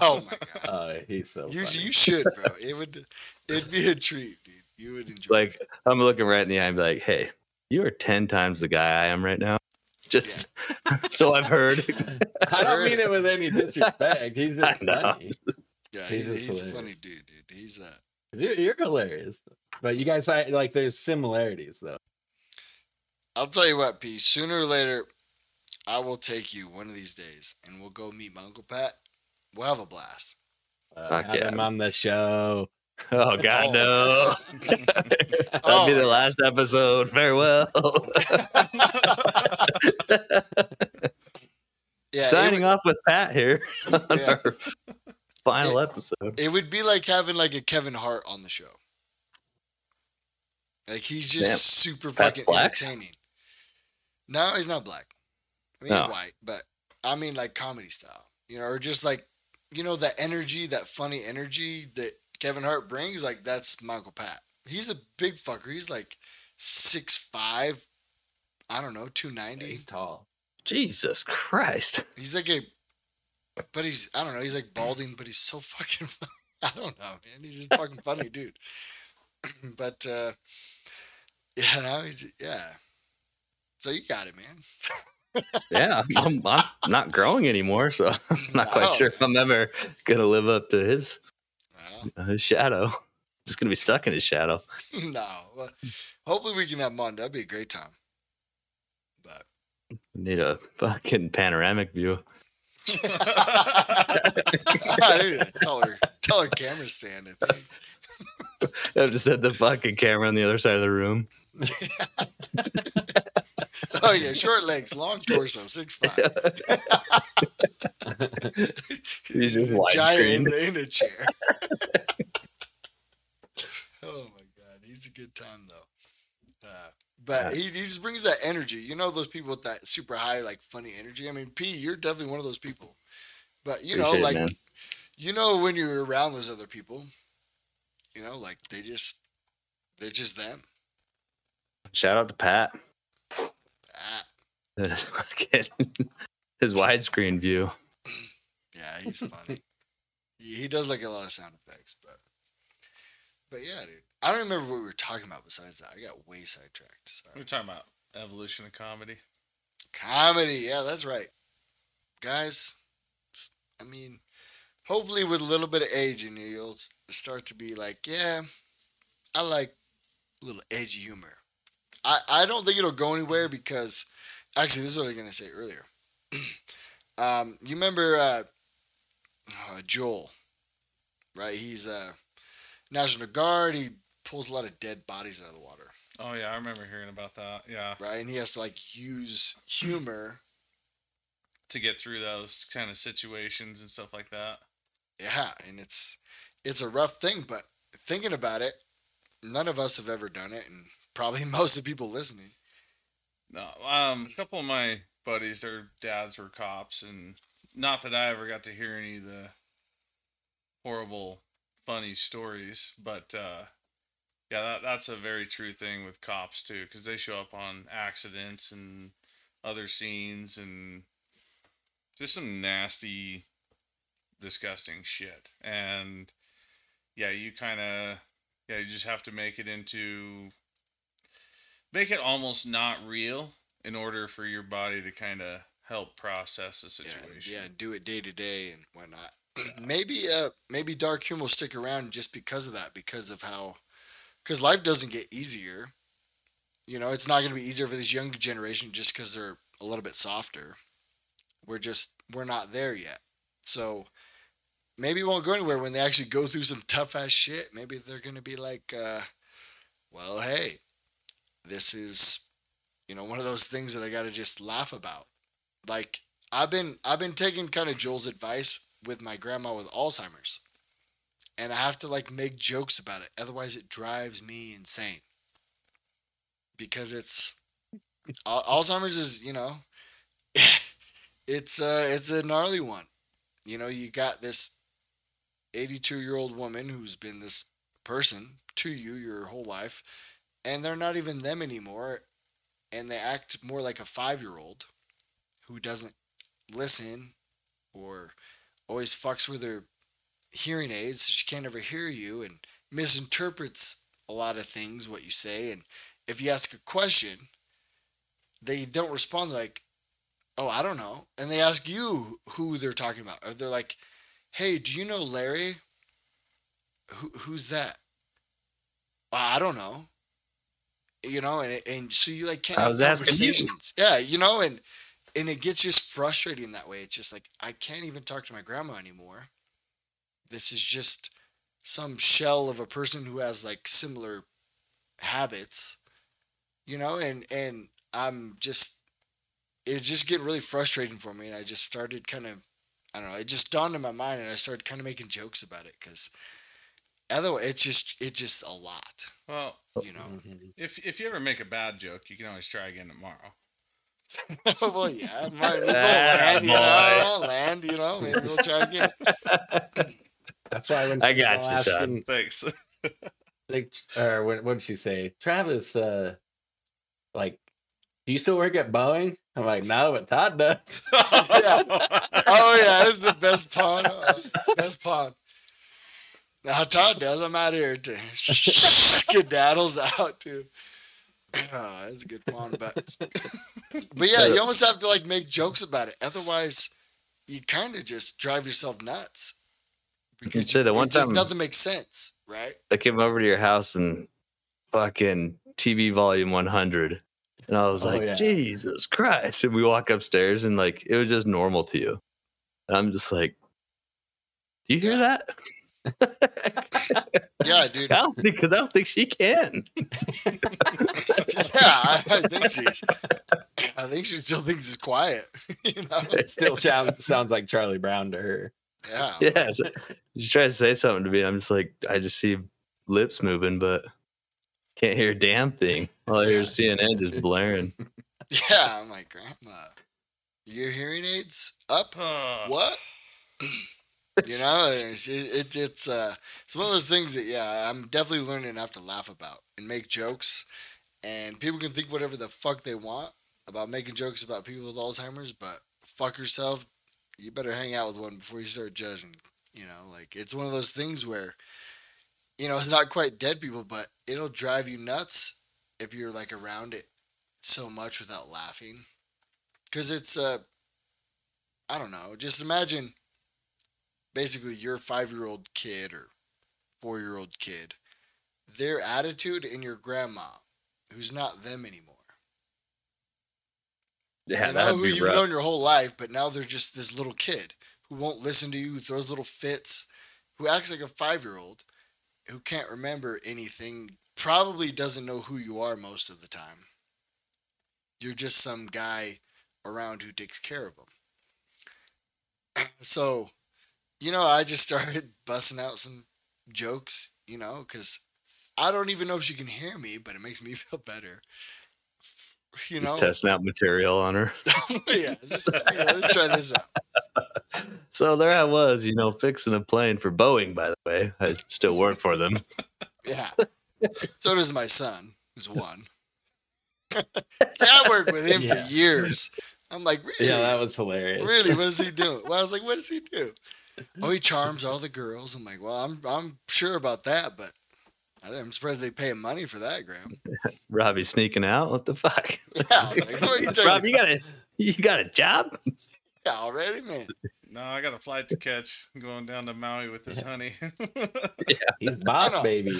Oh my god, Uh, he's so you funny. you should, bro. It would it'd be a treat, dude. You would enjoy. Like I'm looking right in the eye and be like, "Hey, you are ten times the guy I am right now." Just so I've heard. I don't mean it with any disrespect. He's just funny. Yeah, he's he's, he's a funny dude, dude. He's uh. 'Cause You're, you're hilarious, but you guys like there's similarities though. I'll tell you what, P. Sooner or later, I will take you one of these days, and we'll go meet my uncle Pat. We'll have a blast. Uh, Fuck have yeah. him on the show. Oh God, Oh, no! That'll Oh, be the last episode. Farewell. Yeah, Signing would, off with Pat here on Yeah. our final episode. it would be like having like a Kevin Hart on the show. Like he's just Damn. super Pat's fucking black? entertaining. No, he's not black. I mean, Oh. he's white, but I mean like comedy style, you know, or just like you know that energy, that funny energy that Kevin Hart brings. Like that's Michael Pat. He's a big fucker. He's like six five. I don't know, 290. Yeah, he's tall. Jesus Christ. He's like a, but he's I don't know. He's like balding, but he's so fucking. Funny. I don't know, man. He's a fucking funny dude. but uh yeah, now he's yeah. So you got it, man. Yeah, I'm, I'm not growing anymore, so I'm not quite sure if I'm ever gonna live up to his Well, uh, his shadow. Just gonna be stuck in his shadow. no, well, hopefully we can have him on. That'd be a great time. Need a fucking panoramic view. I need a taller, taller camera stand. I think. I've just had the fucking camera on the other side of the room. Oh yeah, short legs, long torso, six five. He's just a giant in, the- in a chair. oh my god, he's a good time though. Uh, but he, he just brings that energy. You know those people with that super high, like funny energy. I mean, P, you're definitely one of those people. But you know, Appreciate it, like man. you know when you're around those other people, you know, like they just they're just them. Shout out to Pat. Ah, That is fucking his widescreen view. yeah, he's funny. he, he does like a lot of sound effects, but but yeah, dude. I don't remember what we were talking about besides that. I got way sidetracked. Sorry. We're talking about evolution of comedy. Comedy, yeah, that's right. Guys, I mean, hopefully with a little bit of age in you, you'll start to be like, yeah, I like a little edgy humor. I, I don't think it'll go anywhere because, actually, this is what I was going to say earlier. um, you remember uh, uh, Joel, right? He's uh, National Guard. He pulls a lot of dead bodies out of the water, Oh yeah, I remember hearing about that. Yeah, right? And he has to like use humor to get through those kind of situations and stuff like that. Yeah, and it's it's a rough thing, but thinking about it, none of us have ever done it, and probably most of the people listening. No, um, a couple of my buddies, their dads were cops, and not that I ever got to hear any of the horrible, funny stories, but uh, yeah, that, that's a very true thing with cops too, because they show up on accidents and other scenes and just some nasty, disgusting shit. And yeah, you kind of yeah, you just have to make it into make it almost not real in order for your body to kind of help process the situation. yeah, do it day to day and whatnot. maybe uh maybe dark humor will stick around just because of that, because of how because life doesn't get easier. You know, it's not going to be easier for this younger generation just because they're a little bit softer. We're just we're not there yet. So maybe it won't go anywhere when they actually go through some tough ass shit. Maybe they're going to be like, uh, well, hey, this is you know one of those things that I got to just laugh about. Like I've been I've been taking kind of Joel's advice with my grandma with Alzheimer's. And I have to like make jokes about it. Otherwise it drives me insane. Because it's Al- Alzheimer's is, you know, it's uh it's a gnarly one. You know, you got this 82-year-old woman who's been this person to you your whole life and they're not even them anymore and they act more like a 5-year-old who doesn't listen or always fucks with her hearing aids so she can't ever hear you and misinterprets a lot of things what you say and if you ask a question they don't respond like oh i don't know and they ask you who they're talking about or they're like hey do you know larry who, who's that "Uh, i don't know you know and, and so you like can't have was asking you. conversations yeah you know and and it gets just frustrating that way. It's just like I can't even talk to my grandma anymore. This is just some shell of a person who has like similar habits, you know, and and I'm just it's just getting really frustrating for me, and I just started kind of I don't know, it just dawned in my mind, and I started kind of making jokes about it because otherwise it's just it's just a lot, Well, you know. Mhm. if if you ever make a bad joke, you can always try again tomorrow. well, yeah, might, we'll Ah, land, you know, we'll land, you know, maybe we'll try again. That's why when I she's got all you, Sean. asking, Thanks. like, or what what did she say? Travis, uh, like, do you still work at Boeing? I'm like, no, but Todd does. Yeah. Oh yeah, this is the best pawn. uh, best pawn. Now Todd does. I'm out here to skedaddles out too. Oh, that's a good pawn, but but yeah, you almost have to like make jokes about it. Otherwise, you kind of just drive yourself nuts because say you, that one it just time- nothing makes sense, right? I came over to your house and fucking TV volume 100. And I was Oh, like, yeah. Jesus Christ. And we walk upstairs and like, it was just normal to you. And I'm just like, do you hear that? Yeah, dude. I don't think, because I don't think she can. yeah, I, I think she's. I think she still thinks it's quiet. you know? It still sounds sounds like Charlie Brown to her. Yeah. Yeah. So she tries to say something to me. I'm just like, I just see lips moving, but can't hear a damn thing. All I hear is CNN just blaring. Yeah, I'm like, Grandma, your hearing aids up? Uh, What? you know, it's, it, it, it's uh, it's one of those things that yeah, I'm definitely learning enough to laugh about and make jokes, and people can think whatever the fuck they want about making jokes about people with Alzheimer's, but fuck yourself. You better hang out with one before you start judging. You know, like it's one of those things where, you know, it's not quite dead people, but it'll drive you nuts if you're like around it so much without laughing, because it's uh, I don't know. Just imagine basically your five year old kid or four year old kid, their attitude and your grandma, who's not them anymore. Yeah, you know, who you've rough. known your whole life, but now they're just this little kid who won't listen to you, who throws little fits, who acts like a five year old, who can't remember anything, probably doesn't know who you are most of the time. You're just some guy around who takes care of them. so, you know, I just started busting out some jokes, you know, because I don't even know if she can hear me, but it makes me feel better. You He's testing out material on her. yeah, let's try this out. So there I was, you know, fixing a plane for Boeing. By the way, I still work for them. Yeah. So does my son, who's one. See, I worked with him Yeah. for years. I'm like, really? Yeah, that was hilarious. really? What is he doing? Well, I was like, what does he do? Oh, he charms all the girls. I'm like, well, I'm I'm sure about that, but I'm surprised they pay him money for that, Graham. Robbie sneaking out. What the fuck? Yeah, like, what are you Rob, you got a you got a job? about already, man? No, I got a flight to catch going down to Maui with this honey. He's boss baby.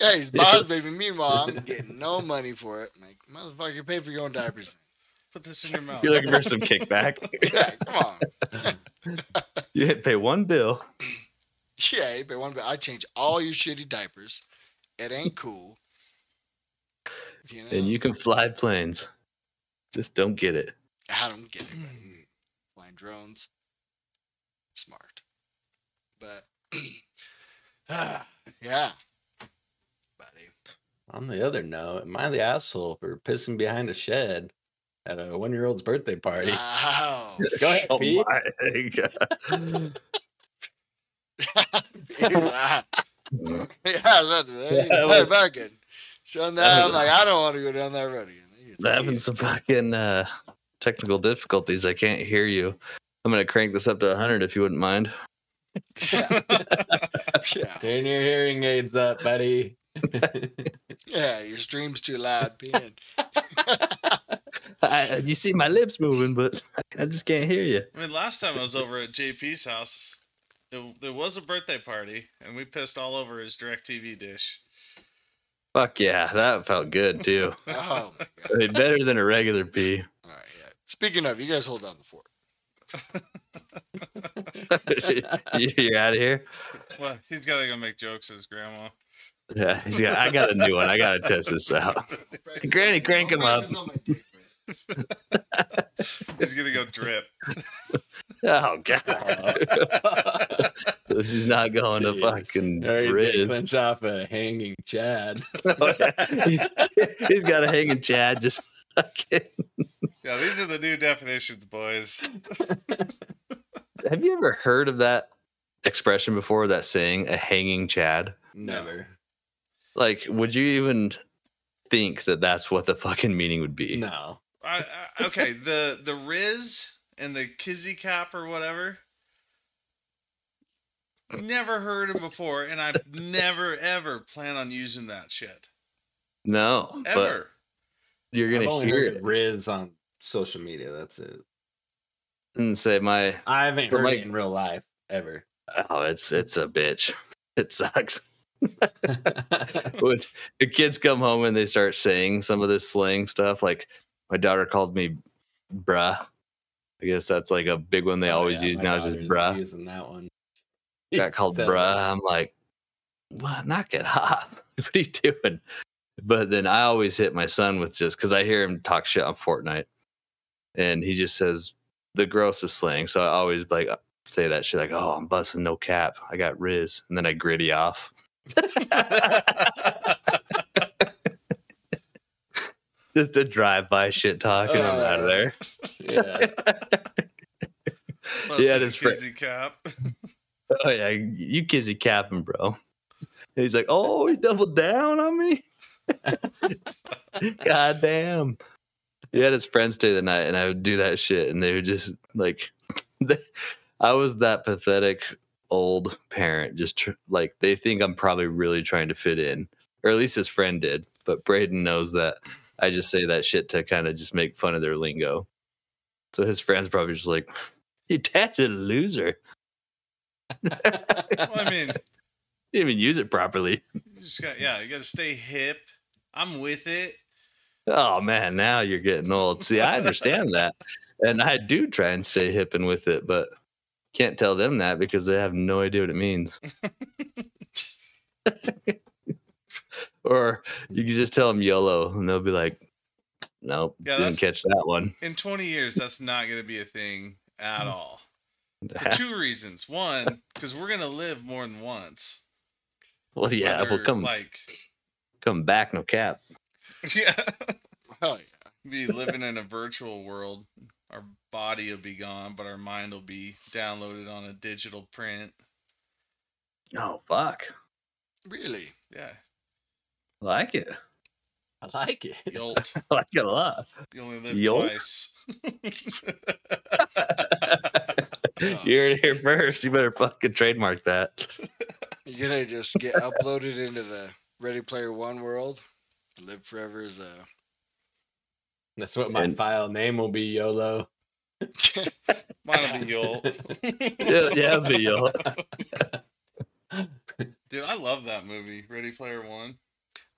Yeah, he's boss baby. Meanwhile, I'm getting no money for it. Like, motherfucker, pay for your own diapers. Put this in your mouth. You're looking for some kickback. Yeah, come on. You didn't pay one bill. Yeah, hey, but one, but I change all your shitty diapers. It ain't cool. You know, and you can fly planes. Just don't get it. I don't get it. but Flying drones, smart. But ah, yeah, buddy. On the other note, am I the asshole for pissing behind a shed at a one year old's birthday party? Wow. Go ahead, Oh Pete. my god. yeah, I was about to say, Yeah, hey, was- fucking. Showing that, I'm like, I don't want to go down that road again. It's having weird. some fucking uh, technical difficulties. I can't hear you. I'm gonna crank this up to 100 if you wouldn't mind. Yeah, yeah, Turn your hearing aids up, buddy. yeah, your stream's too loud, peeing. I, you see my lips moving, but I just can't hear you. I mean, last time I was over at JP's house, it, there was a birthday party, and we pissed all over his DirecTV dish. Fuck yeah, that felt good too. Oh, my God. I mean, better than a regular pee. All right, yeah. Speaking of, you guys hold down the fort. You're out of here. Well, he's got to go make jokes at his grandma. Yeah, he's got, I got a new one. I gotta test this out. Granny, crank him up. Practice on my dick, man. He's gonna go drip. Oh god, this is not going to fucking Or he's gonna Rizz. clinch off a hanging Chad. Oh, yeah. He- He's got a hanging Chad. Just fucking. Yeah, these are the new definitions, boys. Have you ever heard of that expression before? That saying, a hanging Chad. Never. Like, would you even think that that's what the fucking meaning would be? No. I, I, okay, the the Rizz and the Kizzy Cap or whatever. Never heard him before, and I never ever plan on using that shit No, but ever. you're I've gonna only hear heard it Rizz on social media. That's it. and say, "My I haven't heard like- it in real life ever. oh, it's it's a bitch. It sucks." when the kids come home and they start saying some of this slang stuff, like my daughter called me bruh. I guess that's like a big one they Oh, always yeah, use now, just bruh. Using that one. Got called So- bruh. I'm like, what? Knock it off. what are you doing? But then I always hit my son with just because I hear him talk shit on Fortnite, and he just says the grossest slang. So I always like say that shit like, "Oh, I'm busting no cap. I got Rizz," and then I gritty off. Just a drive by shit talk, and I'm out of Uh, there. Yeah. Plus Yeah, the his friend- Cap. Oh yeah, you kizzy capping, bro. And he's like, "Oh, he doubled down on me." God damn. He had his friends stay the night, and I would do that shit, and they would just like, I was that pathetic old parent. Just tr- like they think I'm probably really trying to fit in, or at least his friend did. But Braden knows that I just say that shit to kind of just make fun of their lingo. So his friends probably just like, "Your dad's a loser." Well, I mean, didn't even use it properly. you just got yeah, you got to stay hip. I'm with it. Oh man, now you're getting old. See, I understand that. And I do try and stay hip and with it, but can't tell them that because they have no idea what it means. or you can just tell them YOLO and they'll be like, nope, Yeah, didn't catch that one. In 20 years, that's not going to be a thing at mm. all. For two reasons. One, because we're going to live more than once. well, yeah, we'll come like, come back, no cap. yeah. Oh, yeah. be living in a virtual world. Our body will be gone, but our mind will be downloaded on a digital print. Oh fuck. Really? Yeah, I like it. I like it. Yolt. I like it a lot. You only live Yolt? twice. you heard it here first. You better fucking trademark that. You're gonna just get uploaded into the Ready Player One world. Live forever as a. That's what my And- file name will be, YOLO. Mine'll be Yolt. Yeah, yeah, but yo. Dude, I love that movie, Ready Player One.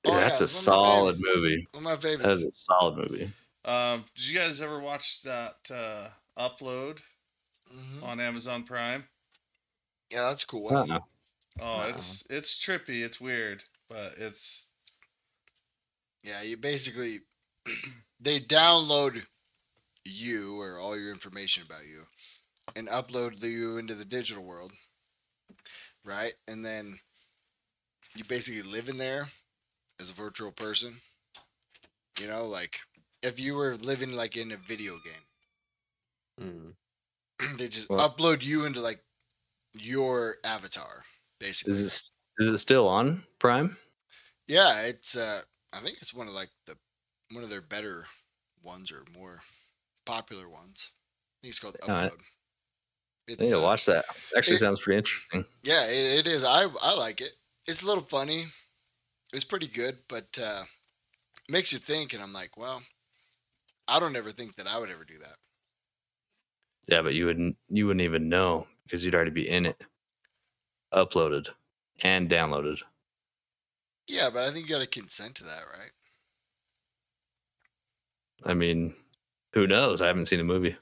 Oh, yeah, that's a it's one of my solid movie. One of my That is a solid movie. Um, did you guys ever watch that uh, upload Mhm. on Amazon Prime? Yeah, that's cool. One. Uh-uh. Oh, Nuh-uh. it's it's trippy, it's weird, but it's Yeah, you basically they download you or all your information about you and upload you into the digital world, right? And then you basically live in there as a virtual person. You know, like if you were living like in a video game, Mm. they just Well- upload you into like your avatar, basically. Is it is it still on Prime? Yeah, it's uh I think it's one of like the one of their better ones or more popular ones. I think it's called I- Upload. I It's need to uh, watch that. Actually, it- sounds pretty interesting. yeah, it, it is. I I like it. It's a little funny. It's pretty good, but uh makes you think and I'm like, well, I don't ever think that I would ever do that. Yeah, but you wouldn't you wouldn't even know because you'd already be in it, uploaded and downloaded. Yeah, but I think you got to consent to that, right? I mean, who knows? I haven't seen the movie.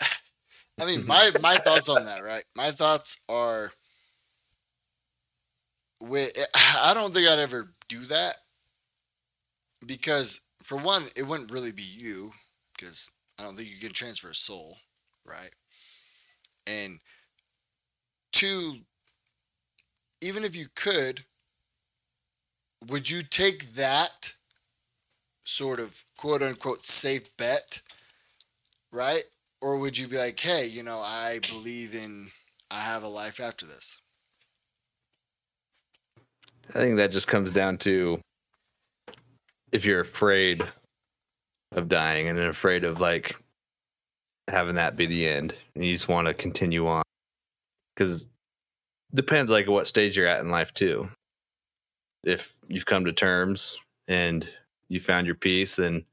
I mean, my my thoughts on that, right? My thoughts are, with I don't think I'd ever do that because, for one, it wouldn't really be you because I don't think you can transfer a soul, right? And two, even if you could, would you take that sort of quote unquote safe bet, right? or would you be like, hey, you know, I believe in, I have a life after this? I think that just comes down to if you're afraid of dying and afraid of like having that be the end and you just want to continue on. Because depends like what stage you're at in life too. If you've come to terms and you found your peace then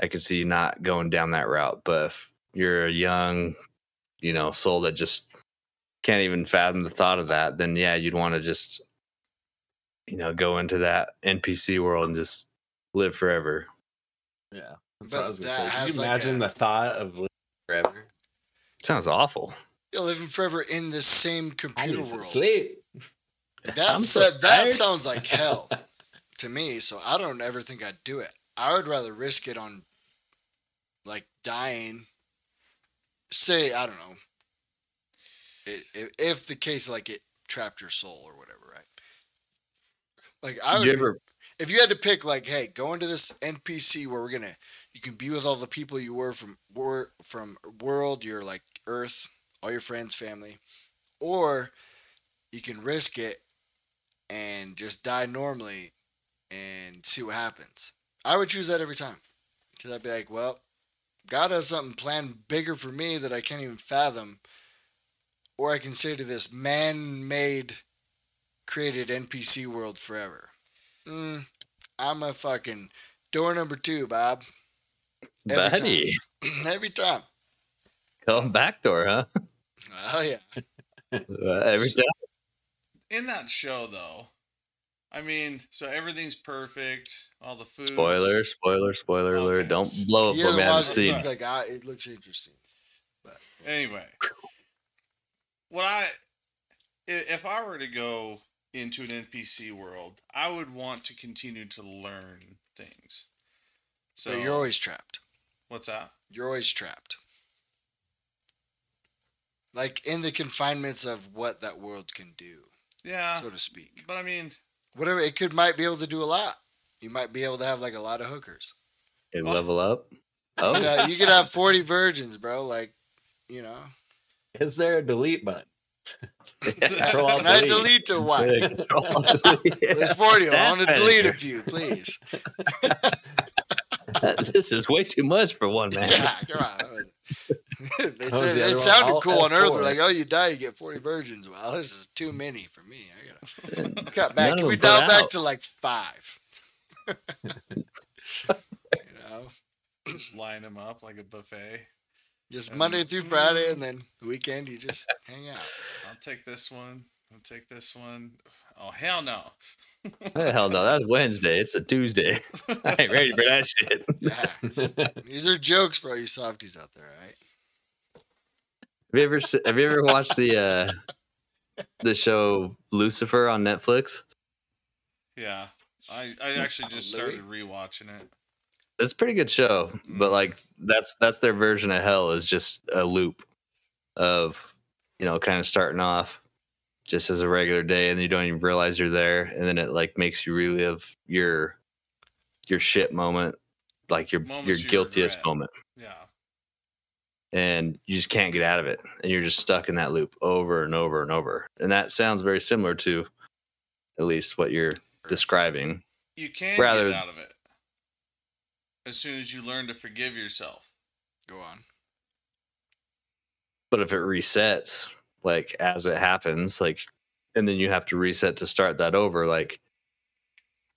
i can see you not going down that route. But if you're a young you know soul that just can't even fathom the thought of that then yeah you'd want to just you know, go into that NPC world and just live forever. Yeah. That's But what I was gonna say. Can you like, imagine a- the thought of living forever? Sounds awful. You're living forever in the same I computer need world. sleep. That's I'm so that, that sounds like hell to me. So I don't ever think I'd do it. I would rather risk it on like dying. Say I don't know. It, if, if the case like it trapped your soul or whatever, right? Like I would you ever if you had to pick like hey go into this npc where we're gonna you can be with all the people you were from wor- from world your like earth all your friends family or you can risk it and just die normally and see what happens. I would choose that every time because i'd be like well god has something planned bigger for me that i can't even fathom or i can say to this man-made created npc world forever Mm, I'm a fucking door number two, Bob. Every buddy? Every time. Going back door, huh? Oh yeah. Uh, every time. in that show though. I mean, so everything's perfect. All the food. Spoiler, spoiler, spoiler Okay. alert. Don't blow up You what we ever haven't watch it, seen. it's like ah, it looks interesting. Anyway, what I i- if I were to go into an NPC world, I would want to continue to learn things. So So you're always trapped. what's that? You're always trapped. Like in the confinements of what that world can do, Yeah, so to speak. but I mean, Whatever it could might be able to do a lot. You might be able to have like a lot of hookers. You level up. Oh, You, know, you could have 40 virgins, bro. Like, you know. Is there a delete button? Yeah. Control Alt Can I delete. delete to what? Yeah. Control delete. There's 40. I want to delete a few, please. this is way too much for one man. Yeah, come on. they said the other one? it sounded All cool on Earth. F4. They're like, oh, you die, you get 40 virgins. Well, this is too many for me. I gotta cut back. None Can we them dial put back out. to like five? you know, Just line them up like a buffet. Just Um, Monday through Friday, and then the weekend you just hang out. I'll take this one. I'll take this one. Oh hell no. Hell no, that's Wednesday. It's a Tuesday. I ain't ready for that shit. Yeah, these are jokes for all you softies out there, right? Have you ever have you ever watched the uh the show Lucifer on Netflix? Yeah. I, I actually just started rewatching it. It's a pretty good show, but mm-hmm. like that's that's their version of hell is just a loop of you know kind of starting off just as a regular day and you don't even realize you're there and then it like makes you relive your your shit moment like your your Moments you guiltiest regret. moment Yeah. and you just can't get out of it and you're just stuck in that loop over and over and over and that sounds very similar to at least what you're describing You can't Rather- get out of it. As soon as you learn to forgive yourself. Go on. but if it resets like as it happens like and then you have to reset to start that over like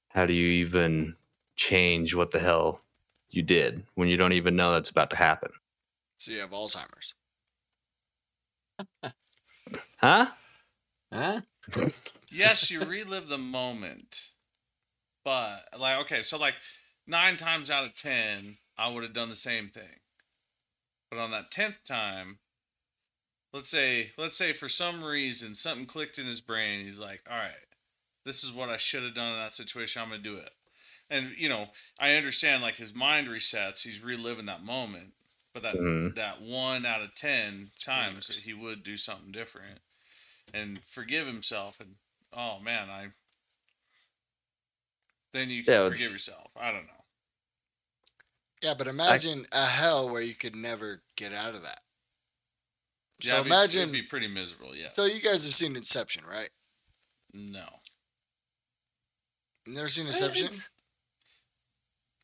how do you even change what the hell you did when you don't even know that's about to happen So you have Alzheimer's. huh Huh? yes, you relive the moment, but like okay, so like nine times out of ten, I would have done the same thing. But on that tenth time, let's say let's say for some reason something clicked in his brain. He's like, all right, this is what I should have done in that situation. I'm gonna do it. And you know, I understand like his mind resets. He's reliving that moment. But that Mhm. that one out of ten times that he would do something different and forgive himself and oh man i then you can Yeah, it's- forgive yourself i don't know Yeah, but imagine a hell where you could never get out of that. yeah, so it'd be- imagine. it'd be pretty miserable yeah So you guys have seen Inception, right? no Never seen Inception?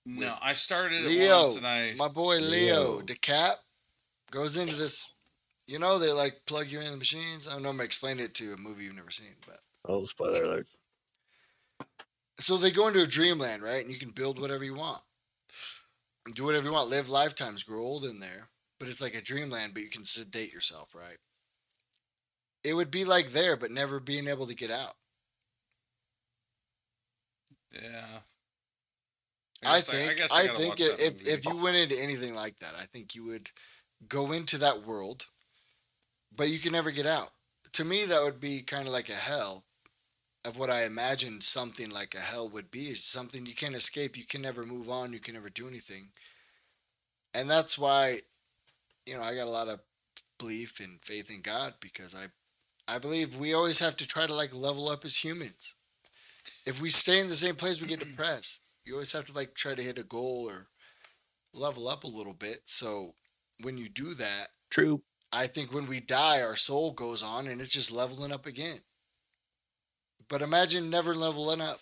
no With i started it Leo, once and i my boy Leo, Leo. DiCap, goes into this. You know, they like plug you in the machines. I don't know. I'm gonna explain it to a movie you've never seen, but oh spoiler alert so they go into a dreamland, right? And you can build whatever you want, do whatever you want, live lifetimes, grow old in there. But it's like a dreamland, but you can sedate yourself, right? It would be like there, but never being able to get out. yeah I guess think guess I, gotta think if if you went into anything like that, I think you would go into that world, but you can never get out. To me, that would be kind of like a hell of what I imagined something like a hell would be. Is something you can't escape. You can never move on. You can never do anything, and that's why, you know, I got a lot of belief and faith in God because I, I believe we always have to try to like level up as humans. If we stay in the same place, we get depressed. You always have to like try to hit a goal or level up a little bit. So when you do that, true I think when we die, our soul goes on and it's just leveling up again. But imagine never leveling up.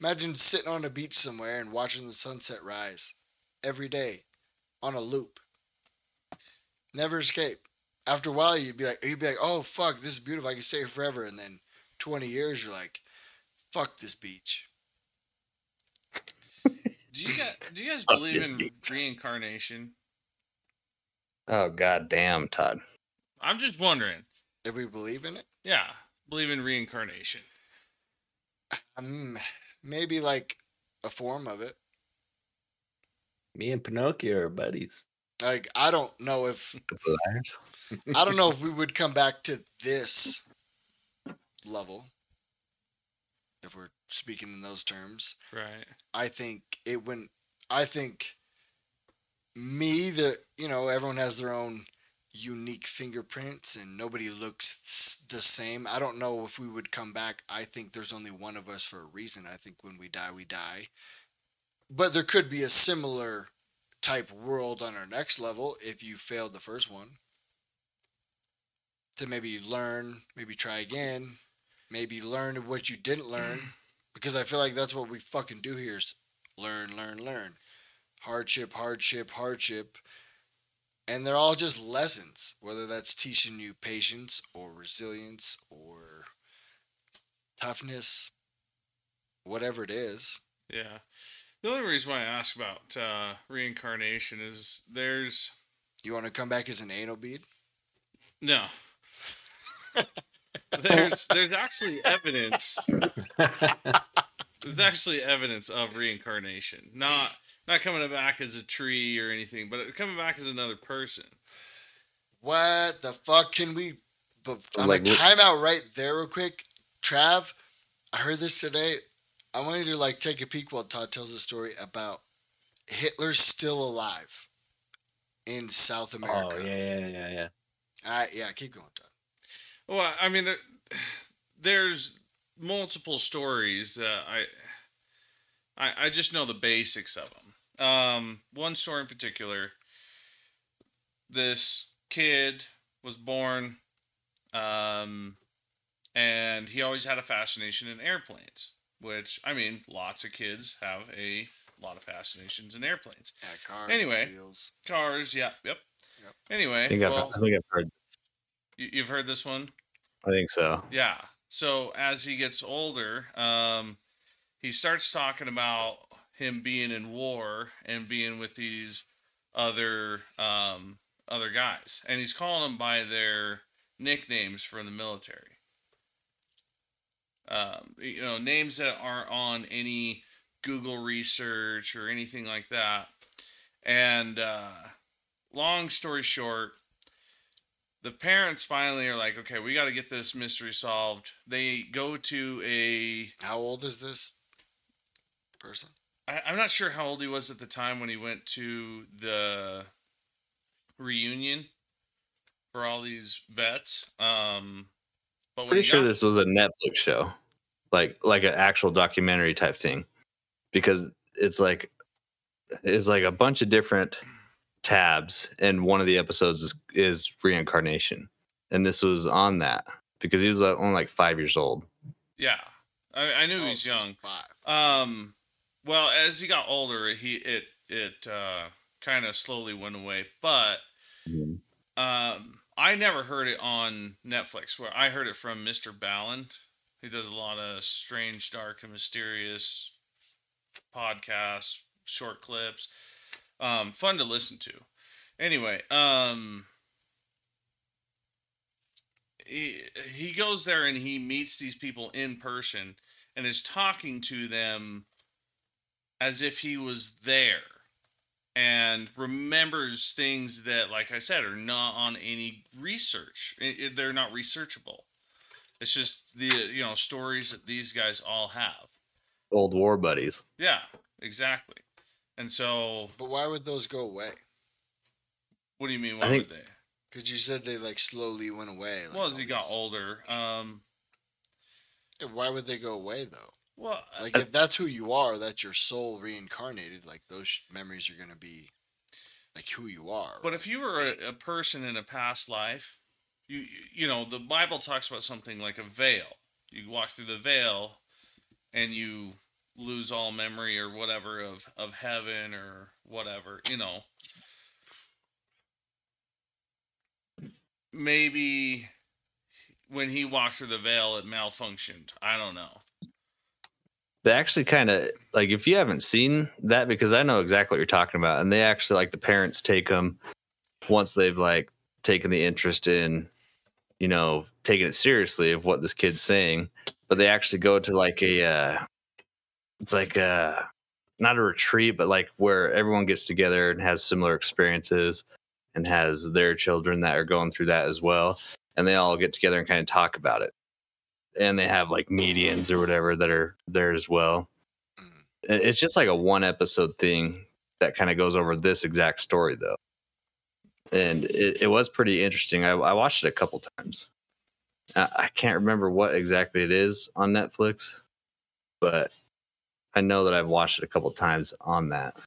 Imagine sitting on a beach somewhere and watching the sunset rise every day on a loop. Never escape. After a while, you'd be like, you'd be like, oh fuck, this is beautiful. I can stay here forever. And then 20 years, you're like, fuck this beach. do you guys do you guys believe in beach. reincarnation oh god damn todd i'm just wondering If we believe in it, yeah believe in reincarnation um, maybe like a form of it. Me and Pinocchio are buddies. Like I don't know if I don't know if we would come back to this level if we're speaking in those terms. right I think it wouldn't. I think me, the you know, everyone has their own unique fingerprints, and nobody looks the same. I don't know if we would come back. I think there's only one of us for a reason. I think when we die, we die. But there could be a similar type world on our next level if you failed the first one. To maybe learn, maybe try again, maybe learn what you didn't learn. Because I feel like that's what we fucking do here is learn, learn, learn. Hardship, hardship, hardship. And they're all just lessons, whether that's teaching you patience or resilience or toughness, whatever it is. Yeah. The only reason why I ask about uh, reincarnation is there's You want to come back as an anal bead? no. there's there's actually evidence. There's actually evidence of reincarnation. Not not coming back as a tree or anything, but coming back as another person. What the fuck can we? I'm Like, like what- time out right there, real quick. Trav, I heard this today. I want you to like take a peek while Todd tells a story about Hitler's still alive in South America. Oh yeah, yeah, yeah, yeah. All right, yeah, keep going, Todd. Well, I mean, there, there's multiple stories. Uh, I, I I just know the basics of them. Um, one story in particular. This kid was born, um, and he always had a fascination in airplanes. Which I mean, lots of kids have a lot of fascinations in airplanes. Yeah, cars. Anyway. wheels. Cars, yeah, yep. Yep. Anyway, I think, I've, well, I think I've heard. you, you've heard this one. I think so. Yeah. So as he gets older, um, he starts talking about him being in war and being with these other um, other guys, and he's calling them by their nicknames from the military. Um, you know, names that aren't on any Google research or anything like that. And uh, long story short, the parents finally are like, okay, we got to get this mystery solved. They go to a. How old is this person? I, I'm not sure how old he was at the time when he went to the reunion for all these vets. Um, but when Pretty sure got- this was a Netflix show, like like an actual documentary type thing, because it's like it's like a bunch of different tabs, and one of the episodes is is reincarnation, and this was on that because he was only like five years old. Yeah, I, I knew Oh, he was young. Five. Um, well, as he got older, he it it uh, kind of slowly went away. But um, I never heard it on Netflix. Where I heard it from Mr. Ballen. He does a lot of strange, dark, and mysterious podcasts, short clips. Um, fun to listen to. Anyway, um, he he goes there and he meets these people in person and is talking to them as if he was there and remembers things that like i said are not on any research I- I- they're not researchable it's just the you know stories that these guys all have Old war buddies. yeah exactly and so But why would those go away? what do you mean why think- would they Because you said they like slowly went away. Like, well as he got older um why would they go away though? Well uh, Like uh if that's who you are, that's your soul reincarnated. Like those sh- memories are gonna be like who you are. But if you were a, a person in a past life, you you know the Bible talks about something like a veil. You walk through the veil, and you lose all memory or whatever of of heaven or whatever. You know, maybe when he walked through the veil, it malfunctioned. I don't know. They actually kind of like if you haven't seen that because I know exactly what you're talking about, and they actually like the parents take them once they've like taken the interest in, you know, taking it seriously of what this kid's saying, but they actually go to like a, uh, it's like a not a retreat, but like where everyone gets together and has similar experiences and has their children that are going through that as well, and they all get together and kind of talk about it and they have like mediums or whatever that are there as well. Mhm. It's just like a one episode thing that kind of goes over this exact story though. And it, it was pretty interesting. I, I watched it a couple times. I, I can't remember what exactly it is on Netflix, but I know that I've watched it a couple times on that.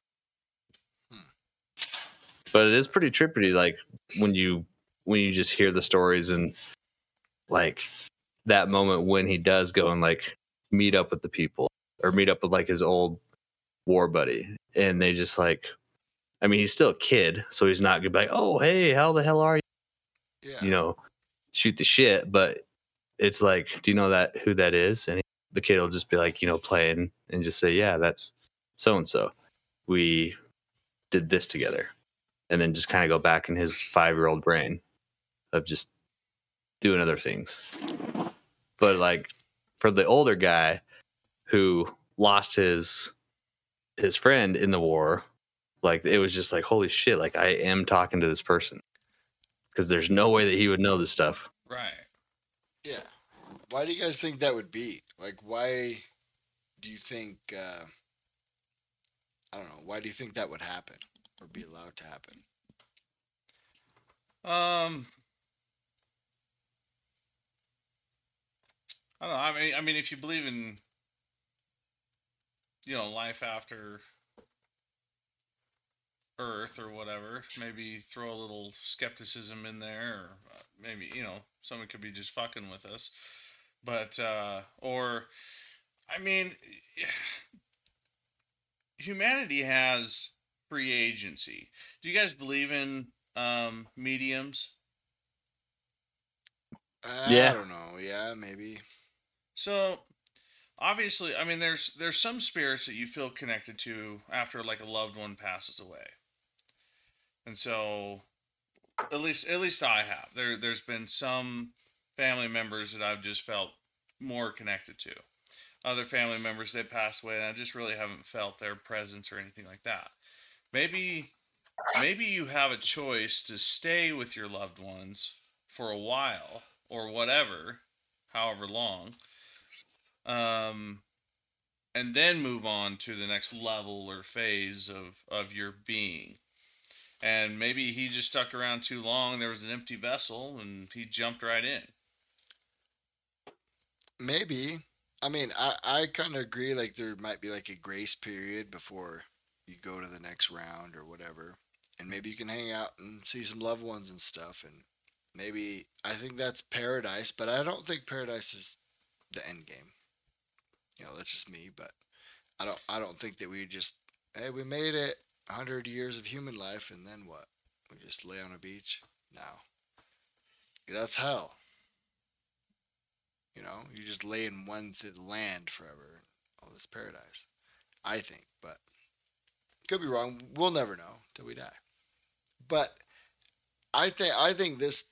but it is pretty trippy like when you when you just hear the stories and like that moment when he does go and like meet up with the people or meet up with like his old war buddy and they just like i mean he's still a kid so he's not gonna be like oh hey how the hell are you? Yeah. you know shoot the shit but it's like do you know that who that is? And he, the kid will just be like you know playing and just say yeah that's so and so we did this together. And then just kind of go back in his five year old brain of just doing other things but like for the older guy who lost his his friend in the war like it was just like holy shit like i am talking to this person because there's no way that he would know this stuff Right. Yeah. Why do you guys think that would be? Like, why do you think? Uh, I don't know. Why do you think that would happen or be allowed to happen? Um, I don't know. I mean, I mean, if you believe in, you know, life after Earth or whatever, maybe throw a little skepticism in there, or uh, maybe you know, someone could be just fucking with us, but uh, or, I mean, humanity has free agency. Do you guys believe in um, mediums? I Yeah. don't know. Yeah, maybe. So obviously, I mean, there's there's some spirits that you feel connected to after like a loved one passes away, and so at least at least I have. There there's been some family members that I've just felt more connected to. Other family members that passed away, and I just really haven't felt their presence or anything like that. Maybe maybe you have a choice to stay with your loved ones for a while or whatever, however long um, and then move on to the next level or phase of of your being. And maybe he just stuck around too long. There was an empty vessel, and he jumped right in. Maybe. I mean, I, I kind of agree. Like, there might be like a grace period before you go to the next round or whatever. And maybe you can hang out and see some loved ones and stuff. And maybe I think that's paradise, but I don't think paradise is the end game. You know, that's just me, but I don't I don't think that we just hey, we made it a hundred years of human life and then what? We just lay on a beach? No. That's hell. You know, you just lay in one th- land forever. Oh, this paradise. I think, but could be wrong. We'll never know till we die. But I think I think this.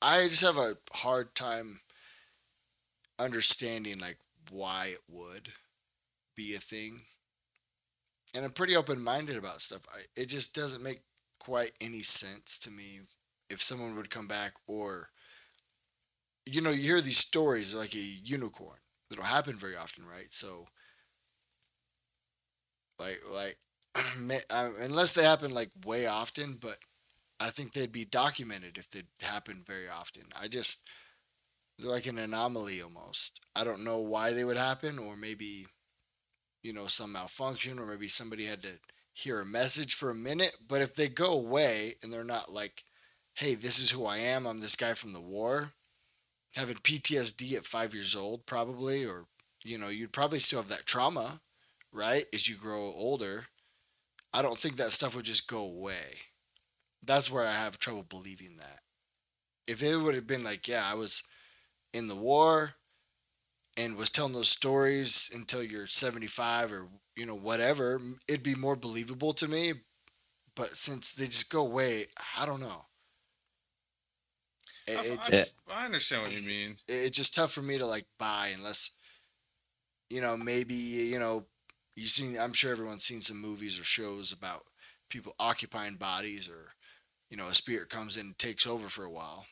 I just have a hard time understanding like why it would be a thing. And I'm pretty open minded about stuff. I, it just doesn't make quite any sense to me if someone would come back or you know, you hear these stories like a unicorn. Don't happen very often, right? So, like, like, unless they happen like way often, but I think they'd be documented if they happen very often. I just, they're like an anomaly almost. I don't know why they would happen, or maybe, you know, some malfunction, or maybe somebody had to hear a message for a minute. But if they go away and they're not like, hey, this is who I am, I'm this guy from the war, having PTSD at five years old, probably, or, you know, you'd probably still have that trauma, right, as you grow older. I don't think that stuff would just go away. That's where I have trouble believing that. If it would have been like, yeah, I was in the war and was telling those stories until you're 75 or, you know, whatever, it'd be more believable to me. But since they just go away, I don't know. It, I, it just, I understand what you mean. it- it's just tough for me to like buy unless you know maybe you know you've seen i'm sure everyone's seen some movies or shows about people occupying bodies or you know a spirit comes in and takes over for a while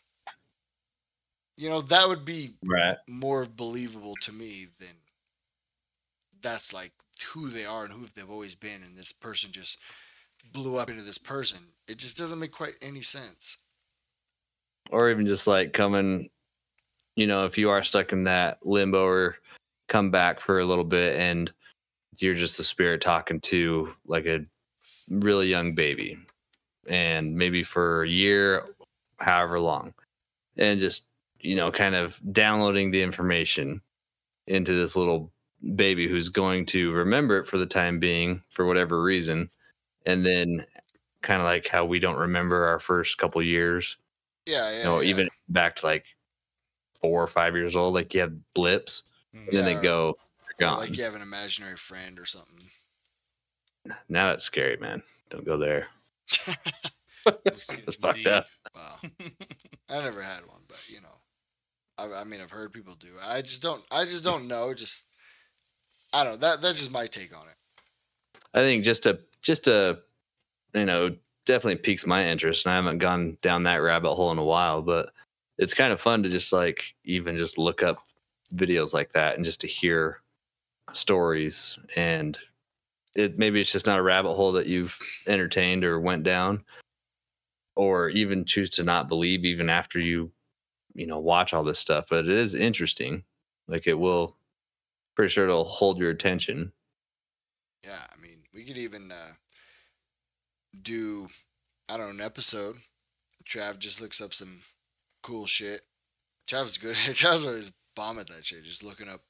you know that would be right. more believable to me than that's like who they are and who they've always been and this person just blew up into this person. It just doesn't make quite any sense. Or even just like coming you know if you are stuck in that limbo or come back for a little bit and you're just a spirit talking to like a really young baby and maybe for a year, however long, and just you know, kind of downloading the information into this little baby who's going to remember it for the time being for whatever reason, and then kind of like how we don't remember our first couple years, Yeah, yeah. you know, yeah. even back to like four or five years old, like you have blips, and then they Yeah. go, they're gone. like you have an imaginary friend or something. Now that's scary, man. Don't go there. It's That's fucked deep. up. Wow. I never had one, but you know, I, I mean, I've heard people do. I just don't. I just don't know. Just I don't. know. That that's just my take on it. I think just to just to you know definitely piques my interest, and I haven't gone down that rabbit hole in a while, but it's kind of fun to just like even just look up videos like that and just to hear stories and it maybe it's just not a rabbit hole that you've entertained or went down or even choose to not believe even after you you know watch all this stuff but it is interesting like it will pretty sure it'll hold your attention Yeah, I mean, we could even uh, do I don't know an episode. Trav just looks up some cool shit. Trav's good. Trav's always bomb at that shit. Just looking up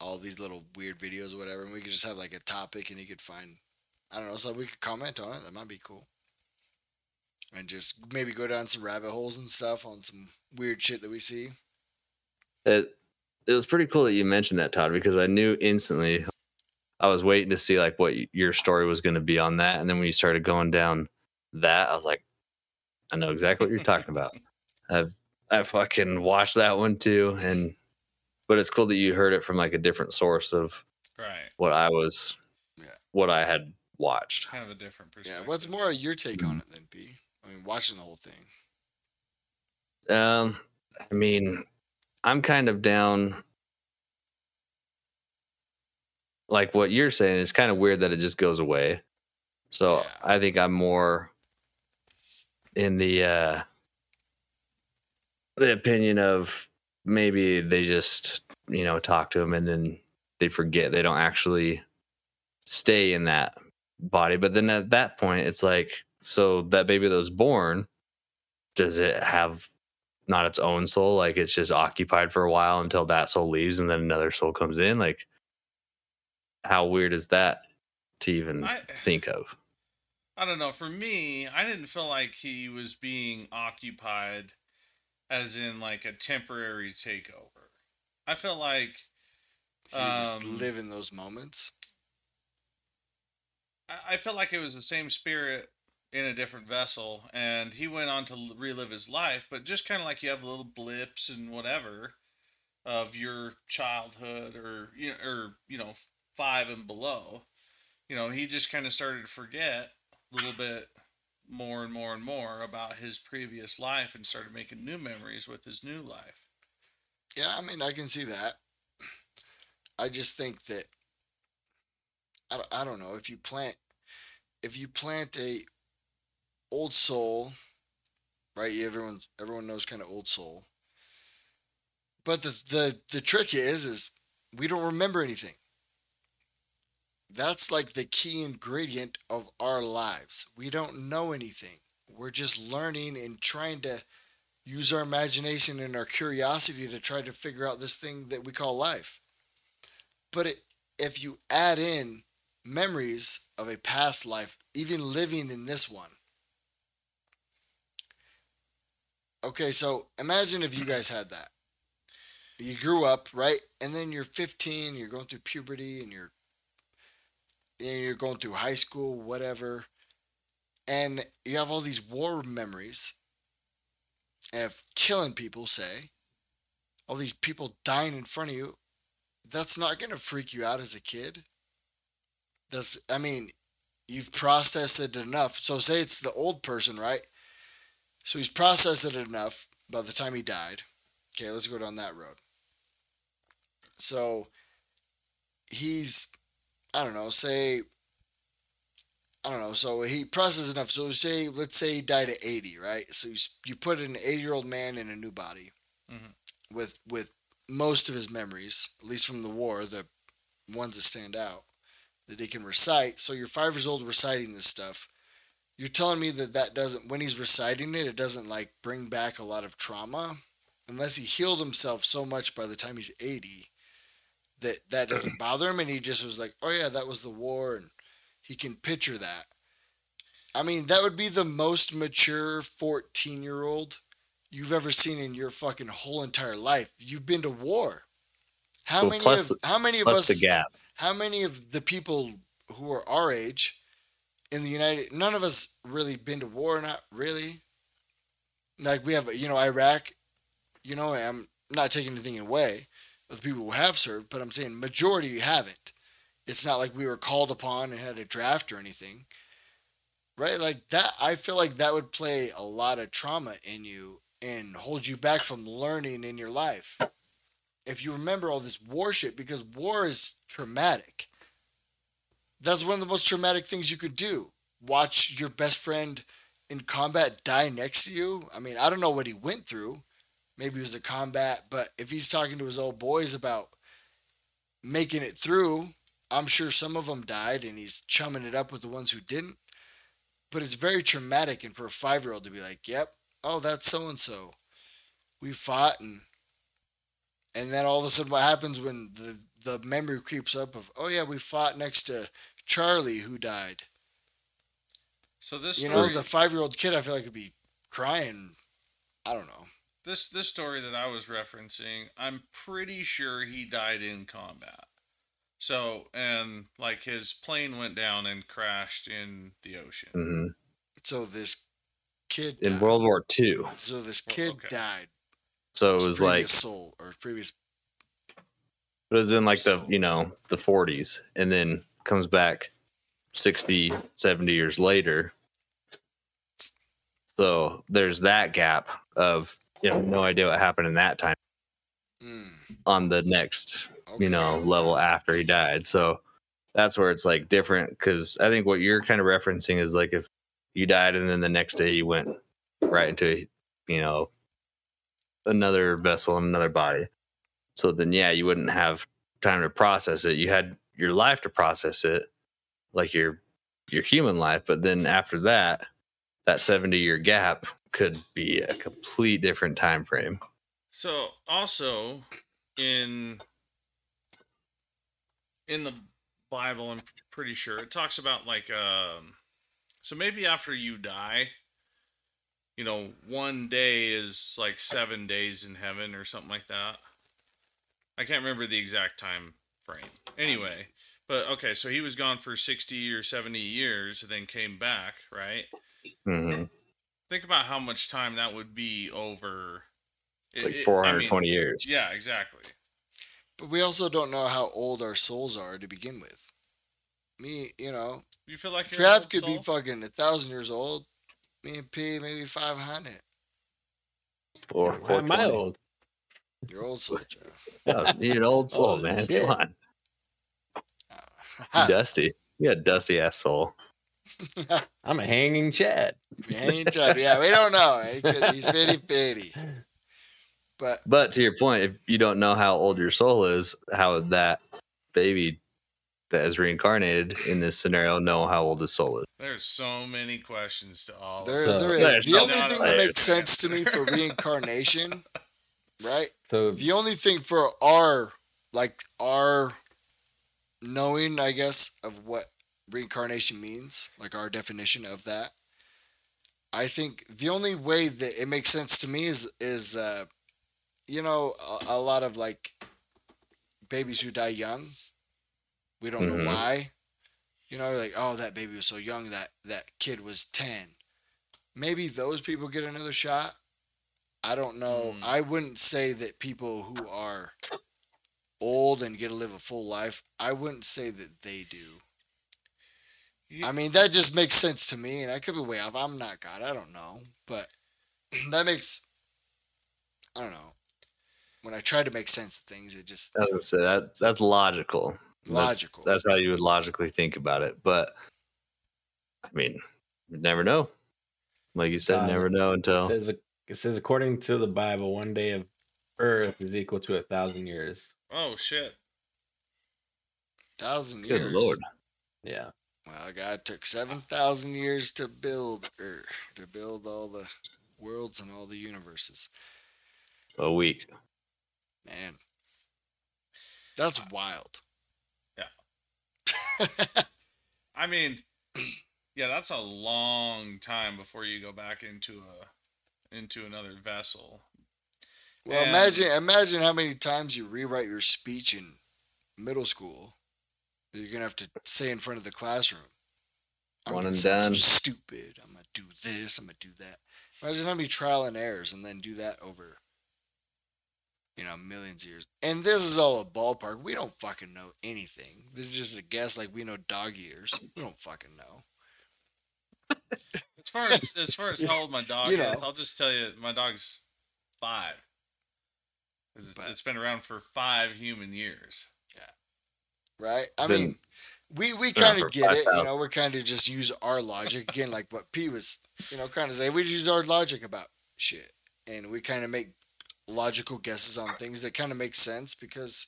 all these little weird videos or whatever, and we could just have like a topic, and he could find I don't know, so we could comment on it. That might be cool. And just maybe go down some rabbit holes and stuff on some weird shit that we see. it it was pretty cool that you mentioned that Todd because I knew instantly I was waiting to see like what your story was going to be on that and then when you started going down that I was like I know exactly what you're talking about. I've I fucking watched that one too and but it's cool that you heard it from like a different source of Right. what I was Yeah. what I had watched. Kind of a different perspective. Yeah. perspective. What's more your take on it than B? I mean, watching the whole thing. Um, I mean, I'm kind of down. Like what you're saying, it's kind of weird that it just goes away. So Yeah. I think I'm more in the uh the opinion of maybe they just you know talk to him and then they forget they don't actually stay in that body. But then at that point, it's like so that baby that was born does it have not its own soul like it's just occupied for a while until that soul leaves and then another soul comes in like how weird is that to even I- think of I don't know. For me, I didn't feel like he was being occupied as in like a temporary takeover. I felt like He was Um, living those moments. I I felt like it was the same spirit in a different vessel, and he went on to relive his life. But just kind of like you have little blips and whatever of your childhood, or you know, or you know, five and below. You know, he just kind of started to forget a little bit more and more and more about his previous life, and started making new memories with his new life. Yeah, I mean, I can see that. I just think that I I don't know if you plant if you plant a old soul, right? Everyone everyone knows kind of old soul. But the the the trick is is we don't remember anything. That's like the key ingredient of our lives. We don't know anything. We're just learning and trying to use our imagination and our curiosity to try to figure out this thing that we call life. But it, if you add in memories of a past life, even living in this one. Okay, so imagine if you guys had that. You grew up, right? And then you're 15, you're going through puberty and you're and you're going through high school, whatever. And you have all these war memories of killing people, say, all these people dying in front of you, that's not going to freak you out as a kid. That's, I mean, you've processed it enough. So, say it's the old person, right? So, he's processed it enough by the time he died. Okay, let's go down that road. So, he's, I don't know, say, I don't know. So he processed enough. So say, let's say he died at 80, right? So you, you put an 80 year old man in a new body Mhm. with with most of his memories, at least from the war, the ones that stand out that he can recite. So you're five years old reciting this stuff. You're telling me that that doesn't when he's reciting it, it doesn't like bring back a lot of trauma, unless he healed himself so much by the time he's eighty that that doesn't bother him, and he just was like, oh yeah, that was the war, and he can picture that. I mean, that would be the most mature 14 year old you've ever seen in your fucking whole entire life. You've been to war. How Well, many plus of how many of us the gap. how many of the people who are our age in the United none of us really been to war, not really. Like we have you know, Iraq, you know, I'm not taking anything away of the people who have served, but I'm saying majority haven't. It's not like we were called upon and had a draft or anything. Right? Like that I feel like that would play a lot of trauma in you and hold you back from learning in your life. If you remember all this war shit, because war is traumatic. That's one of the most traumatic things you could do. Watch your best friend in combat die next to you. I mean, I don't know what he went through. Maybe it was a combat, but if he's talking to his old boys about making it through, I'm sure some of them died and he's chumming it up with the ones who didn't. But it's very traumatic, and for a five year old to be like, yep, oh, that's so and so. We fought, and and then all of a sudden, what happens when the, the memory creeps up of, oh, yeah, we fought next to Charlie who died. So this You story, know, the five year old kid, I feel like, would be crying. I don't know. this this story that I was referencing, I'm pretty sure he died in combat. So and like his plane went down and crashed in the ocean. hmm So this kid In. World War II. so this Well, kid okay. died. So it was like soul or previous. it was in like the you know the 40s and then comes back 60 70 years later. So there's that gap of you know no idea what happened in that time Mm, on the next you know level after he died. So that's where it's like different because i think what you're kind of referencing is like if you died and then the next day you went right into you know another vessel in another body. So then yeah you wouldn't have time to process it. You had your life to process it like your your human life but then after that that 70 year gap could be a complete different time frame So also in in the Bible, I'm pretty sure it talks about like um so maybe after you die, you know, one day is like seven days in heaven or something like that. I can't remember the exact time frame. Anyway, but okay, so he was gone for 60 or 70 years and then came back, right? hmm Think about how much time that would be over it's it- like it- I 420 mean, years Yeah, exactly. But we also don't know how old our souls are to begin with. Me, you know, You feel like you're Trav old could be fucking a thousand years old. Me and P maybe five hundred. Four, Why am I old? You're old soul, Trav. Yeah, you're an old soul, Oh, man. shit. Come on. Dusty. You got a dusty ass soul. I'm a hanging Chad. hanging Chad. Yeah, we don't know. He's fitty fitty. But But to your point, if you don't know how old your soul is, how would that baby that is reincarnated in this scenario know how old his soul is? There's so many questions to all. there, So- there this. is. There's The only thing that makes sense to me for reincarnation, right? So The only thing for our, like, our knowing, I guess, of what reincarnation means, like our definition of that, I think the only way that it makes sense to me is, is uh, you know, a, a lot of, like, babies who die young. We don't Mhm. know why. You know, like, oh, that baby was so young that that kid was 10. Maybe those people get another shot. I don't know. Mm. I wouldn't say that people who are old and get to live a full life, I wouldn't say that they do. You- I mean, that just makes sense to me, and I could be way off. I'm not God. I don't know. But that makes, I don't know. When I try to make sense of things, it just I was say that that's logical. Logical. That's, how you would logically think about it. But I mean, you never know. Like you said, never know it until says, it says according to the Bible, one day of Earth is equal to a thousand years. Oh shit! thousand good years. lord. Yeah. Well, God took seven thousand years to build, Earth, to build all the worlds and all the universes. A week. Man, that's wild. Yeah. I mean, yeah, that's a long time before you go back into a into another vessel. Well, And- imagine imagine how many times you rewrite your speech in middle school that you're gonna have to say in front of the classroom. I'm One gonna and so done. stupid. I'm gonna do this. I'm gonna do that. Imagine how many trial and errors, and then do that over, you know, millions of years. And this is all a ballpark. We don't fucking know anything. This is just a guess. Like we know dog years. We don't fucking know. As far as as far as how old my dog You know. is, I'll just tell you, my dog's five. It's, But- it's been around for five human years. Yeah. Right? I Been mean, we we kind of get it. You know, we're kind of just use our logic again, like what P was, you know, kind of saying. We use our logic about shit, and we kind of make logical guesses on things that kind of make sense because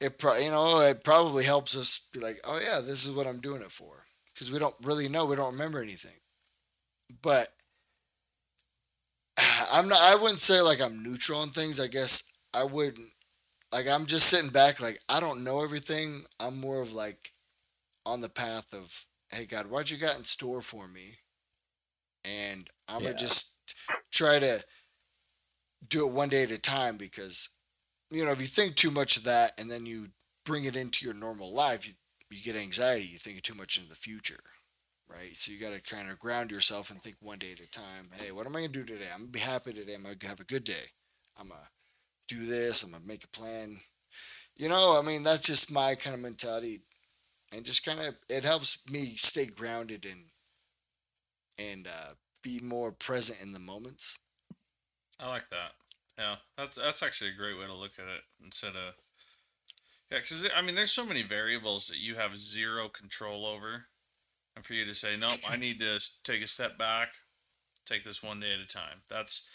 it, pro- you know, it probably helps us be like, oh yeah, this is what I'm doing it for, because we don't really know, we don't remember anything, but. I'm not. I wouldn't say like I'm neutral on things. I guess I wouldn't like I'm just sitting back like I don't know everything. I'm more of like on the path of hey God, what you got in store for me? And I'm Yeah. gonna just try to do it one day at a time because you know if you think too much of that and then you bring it into your normal life, you, you get anxiety. You think too much into the future, right? So you got to kind of ground yourself and think one day at a time. Hey, what am I gonna do today? I'm gonna be happy today. I'm gonna have a good day. I'm gonna do this. I'm gonna make a plan. You know, I mean, that's just my kind of mentality, and just kind of it helps me stay grounded and and uh, be more present in the moments. I like that. Yeah, that's that's actually a great way to look at it instead of yeah, because I mean, there's so many variables that you have zero control over, and for you to say nope, I need to take a step back, take this one day at a time. That's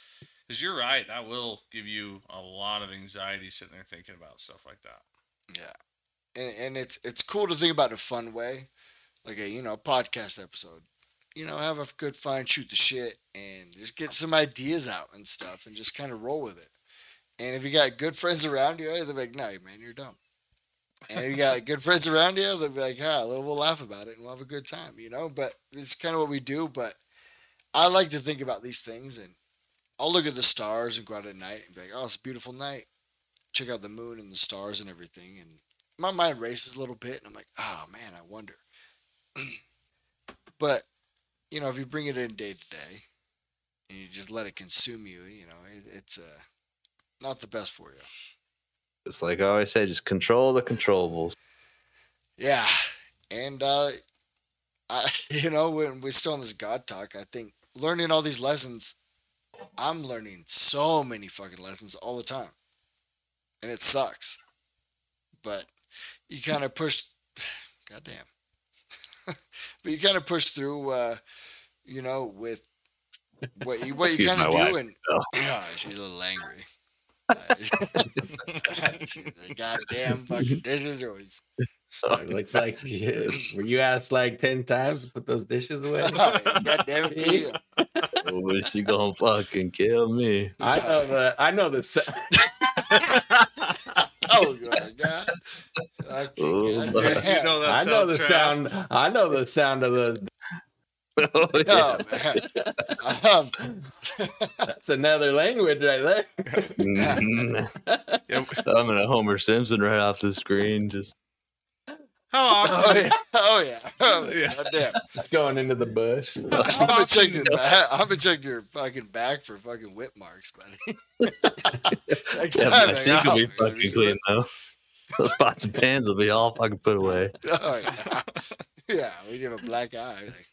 because you're right. That will give you a lot of anxiety sitting there thinking about stuff like that. Yeah, and and it's it's cool to think about in a fun way, like a you know podcast episode. You know, have a good fun, shoot the shit, and just get some ideas out and stuff, and just kind of roll with it. And if you got good friends around you, they'll be like, "No, man, you're dumb." And you got good friends around you, they'll be like, "Ah, we'll we'll laugh about it and we'll have a good time," you know. But it's kind of what we do. But I like to think about these things, and I'll look at the stars and go out at night and be like, "Oh, it's a beautiful night." Check out the moon and the stars and everything, and my mind races a little bit, and I'm like, "Oh man, I wonder." but you know, if you bring it in day to day, and you just let it consume you, you know, it, it's uh, not the best for you. It's like I always say, just control the controllables. Yeah, and uh, I, you know, when we're still on this God talk, I think learning all these lessons, I'm learning so many fucking lessons all the time, and it sucks. But you kind of push, goddamn. but you kind of push through, uh, you know, with what you what you kind of do, wife. and Oh. yeah, she's a little angry. She's a goddamn fucking dishes are always. So it Looks like you, were you asked like ten times to put those dishes away? Oh, god damn it, Pete. oh, she gonna fucking kill me. I know the I know the sa- Oh my god. Okay, Oh, god. You know that I know the soundtrack. sound. I know the sound of the. Oh, yeah. Oh, man. Um, That's another language right there. Mhm. Yeah, I'm gonna Homer Simpson right off the screen. Just How oh yeah. Oh yeah. Oh, Yeah. God damn. It's going into the bush. I'm gonna check your back. I'm gonna check your fucking back for fucking whip marks, buddy. Next yeah, time, my like, sink will oh, be fucking there's clean though. Those pots and pans will be all fucking put away. Oh yeah. Yeah, we get a black eye. Like, oh,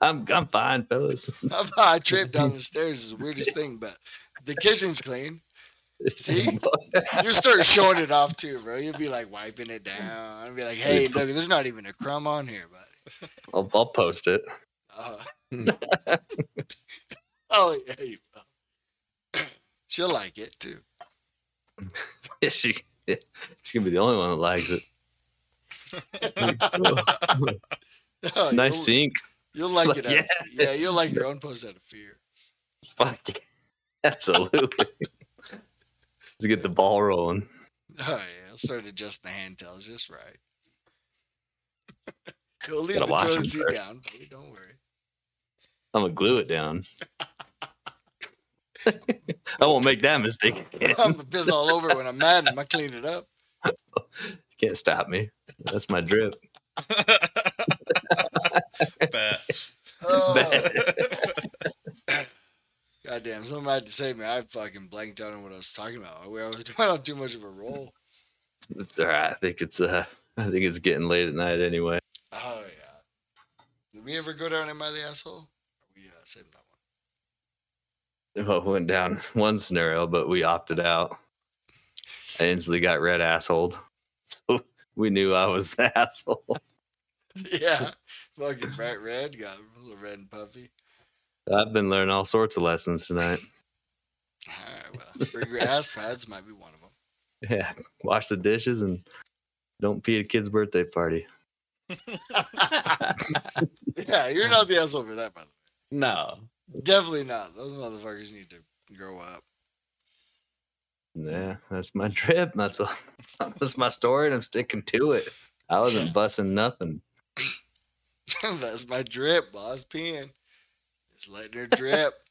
I'm I'm fine, fellas. I tripped down the stairs is the weirdest thing, but the kitchen's clean. See? You start showing it off too, bro. You'll be like wiping it down. and be like, hey, look, there's not even a crumb on here, buddy. I'll, I'll post it. Uh, oh, yeah, you will. She'll like it too. Yeah, she yeah, she can be the only one that likes it. Oh, nice sink. You'll like Like, it. Out yeah. of, yeah, you'll like your own post out of fear. Fuck yeah. Absolutely. Let's get the ball rolling. Oh yeah, I'll start adjusting the handtails just right. You'll leave Gotta the toilet seat first. down, buddy. Don't worry. I'm gonna glue it down. I won't make that mistake again. I'm gonna piss all over when I'm mad. I'm gonna clean it up. Can't stop me. That's my drip. Bet. Oh, goddamn! Someone had to save me. I fucking blanked out on what I was talking about. We went on too much of a roll. It's all right. I think it's uh, I think it's getting late at night anyway. Oh yeah. Did we ever go down Am I the asshole? Or we uh, saving that one? Well, we went down one scenario, but we opted out. I instantly got red assholed, so we knew I was the asshole. Yeah, fucking bright red, got a little red and puffy. I've been learning all sorts of lessons tonight. All right, well, bring your ass pads might be one of them. Yeah, wash the dishes and don't pee at a kid's birthday party. Yeah, you're not the asshole for that, by the way. no. Definitely not. Those motherfuckers need to grow up. Yeah, that's my trip. That's a, that's my story, and I'm sticking to it. I wasn't bussing nothing. That's my drip, boss. Peeing. Just letting her drip.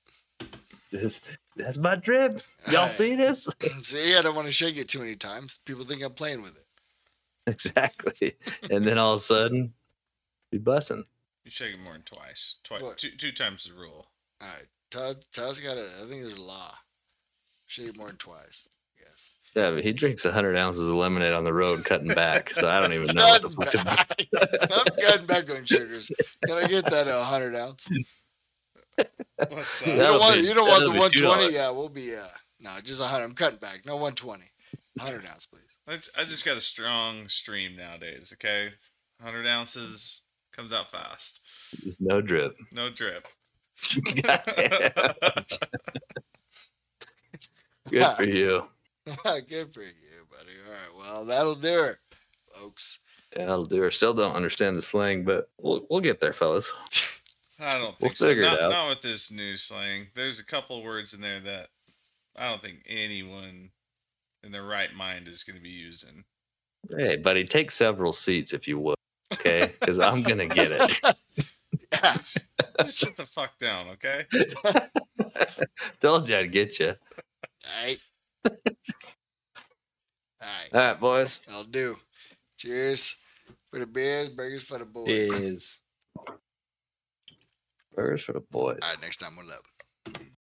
This, that's my drip. Y'all Alright. see this? See, I don't want to shake it too many times. People think I'm playing with it. exactly. And then all of a sudden, be bussing. You shake it more than twice. Twice. What? Two, two times the rule. All right. Todd, Todd's got a, I think there's a law. Shake it more than twice. Yes. Yeah, but he drinks 100 ounces of lemonade on the road cutting back. So I don't even know what the fuck. to- back. I'm cutting back on sugars. Can I get that a 100 ounce? You What's don't uh, want, be- you don't want the that'll be $2. 120? Yeah, we'll be, uh, no, just 100. I'm cutting back. No 120. 100 ounce, please. I just got a strong stream nowadays. Okay, hundred ounces comes out fast. There's no drip. No drip. Good for you. Good for you, buddy. All right. Well, that'll do it, folks. Yeah, that'll do. her. Still don't understand the slang, but we'll, we'll get there, fellas. I don't We'll think so. figure it Not, out. not with this new slang. There's a couple words in there that I don't think anyone in their right mind is going to be using. Hey, buddy, take several seats if you would, okay? Because I'm gonna get it. Yeah. Just, just sit the fuck down, okay? Told you I'd get you. All right. All right. All right, boys. I'll do. Cheers for the beers, burgers for the boys. Is Burgers for the boys. All right, next time we'll up.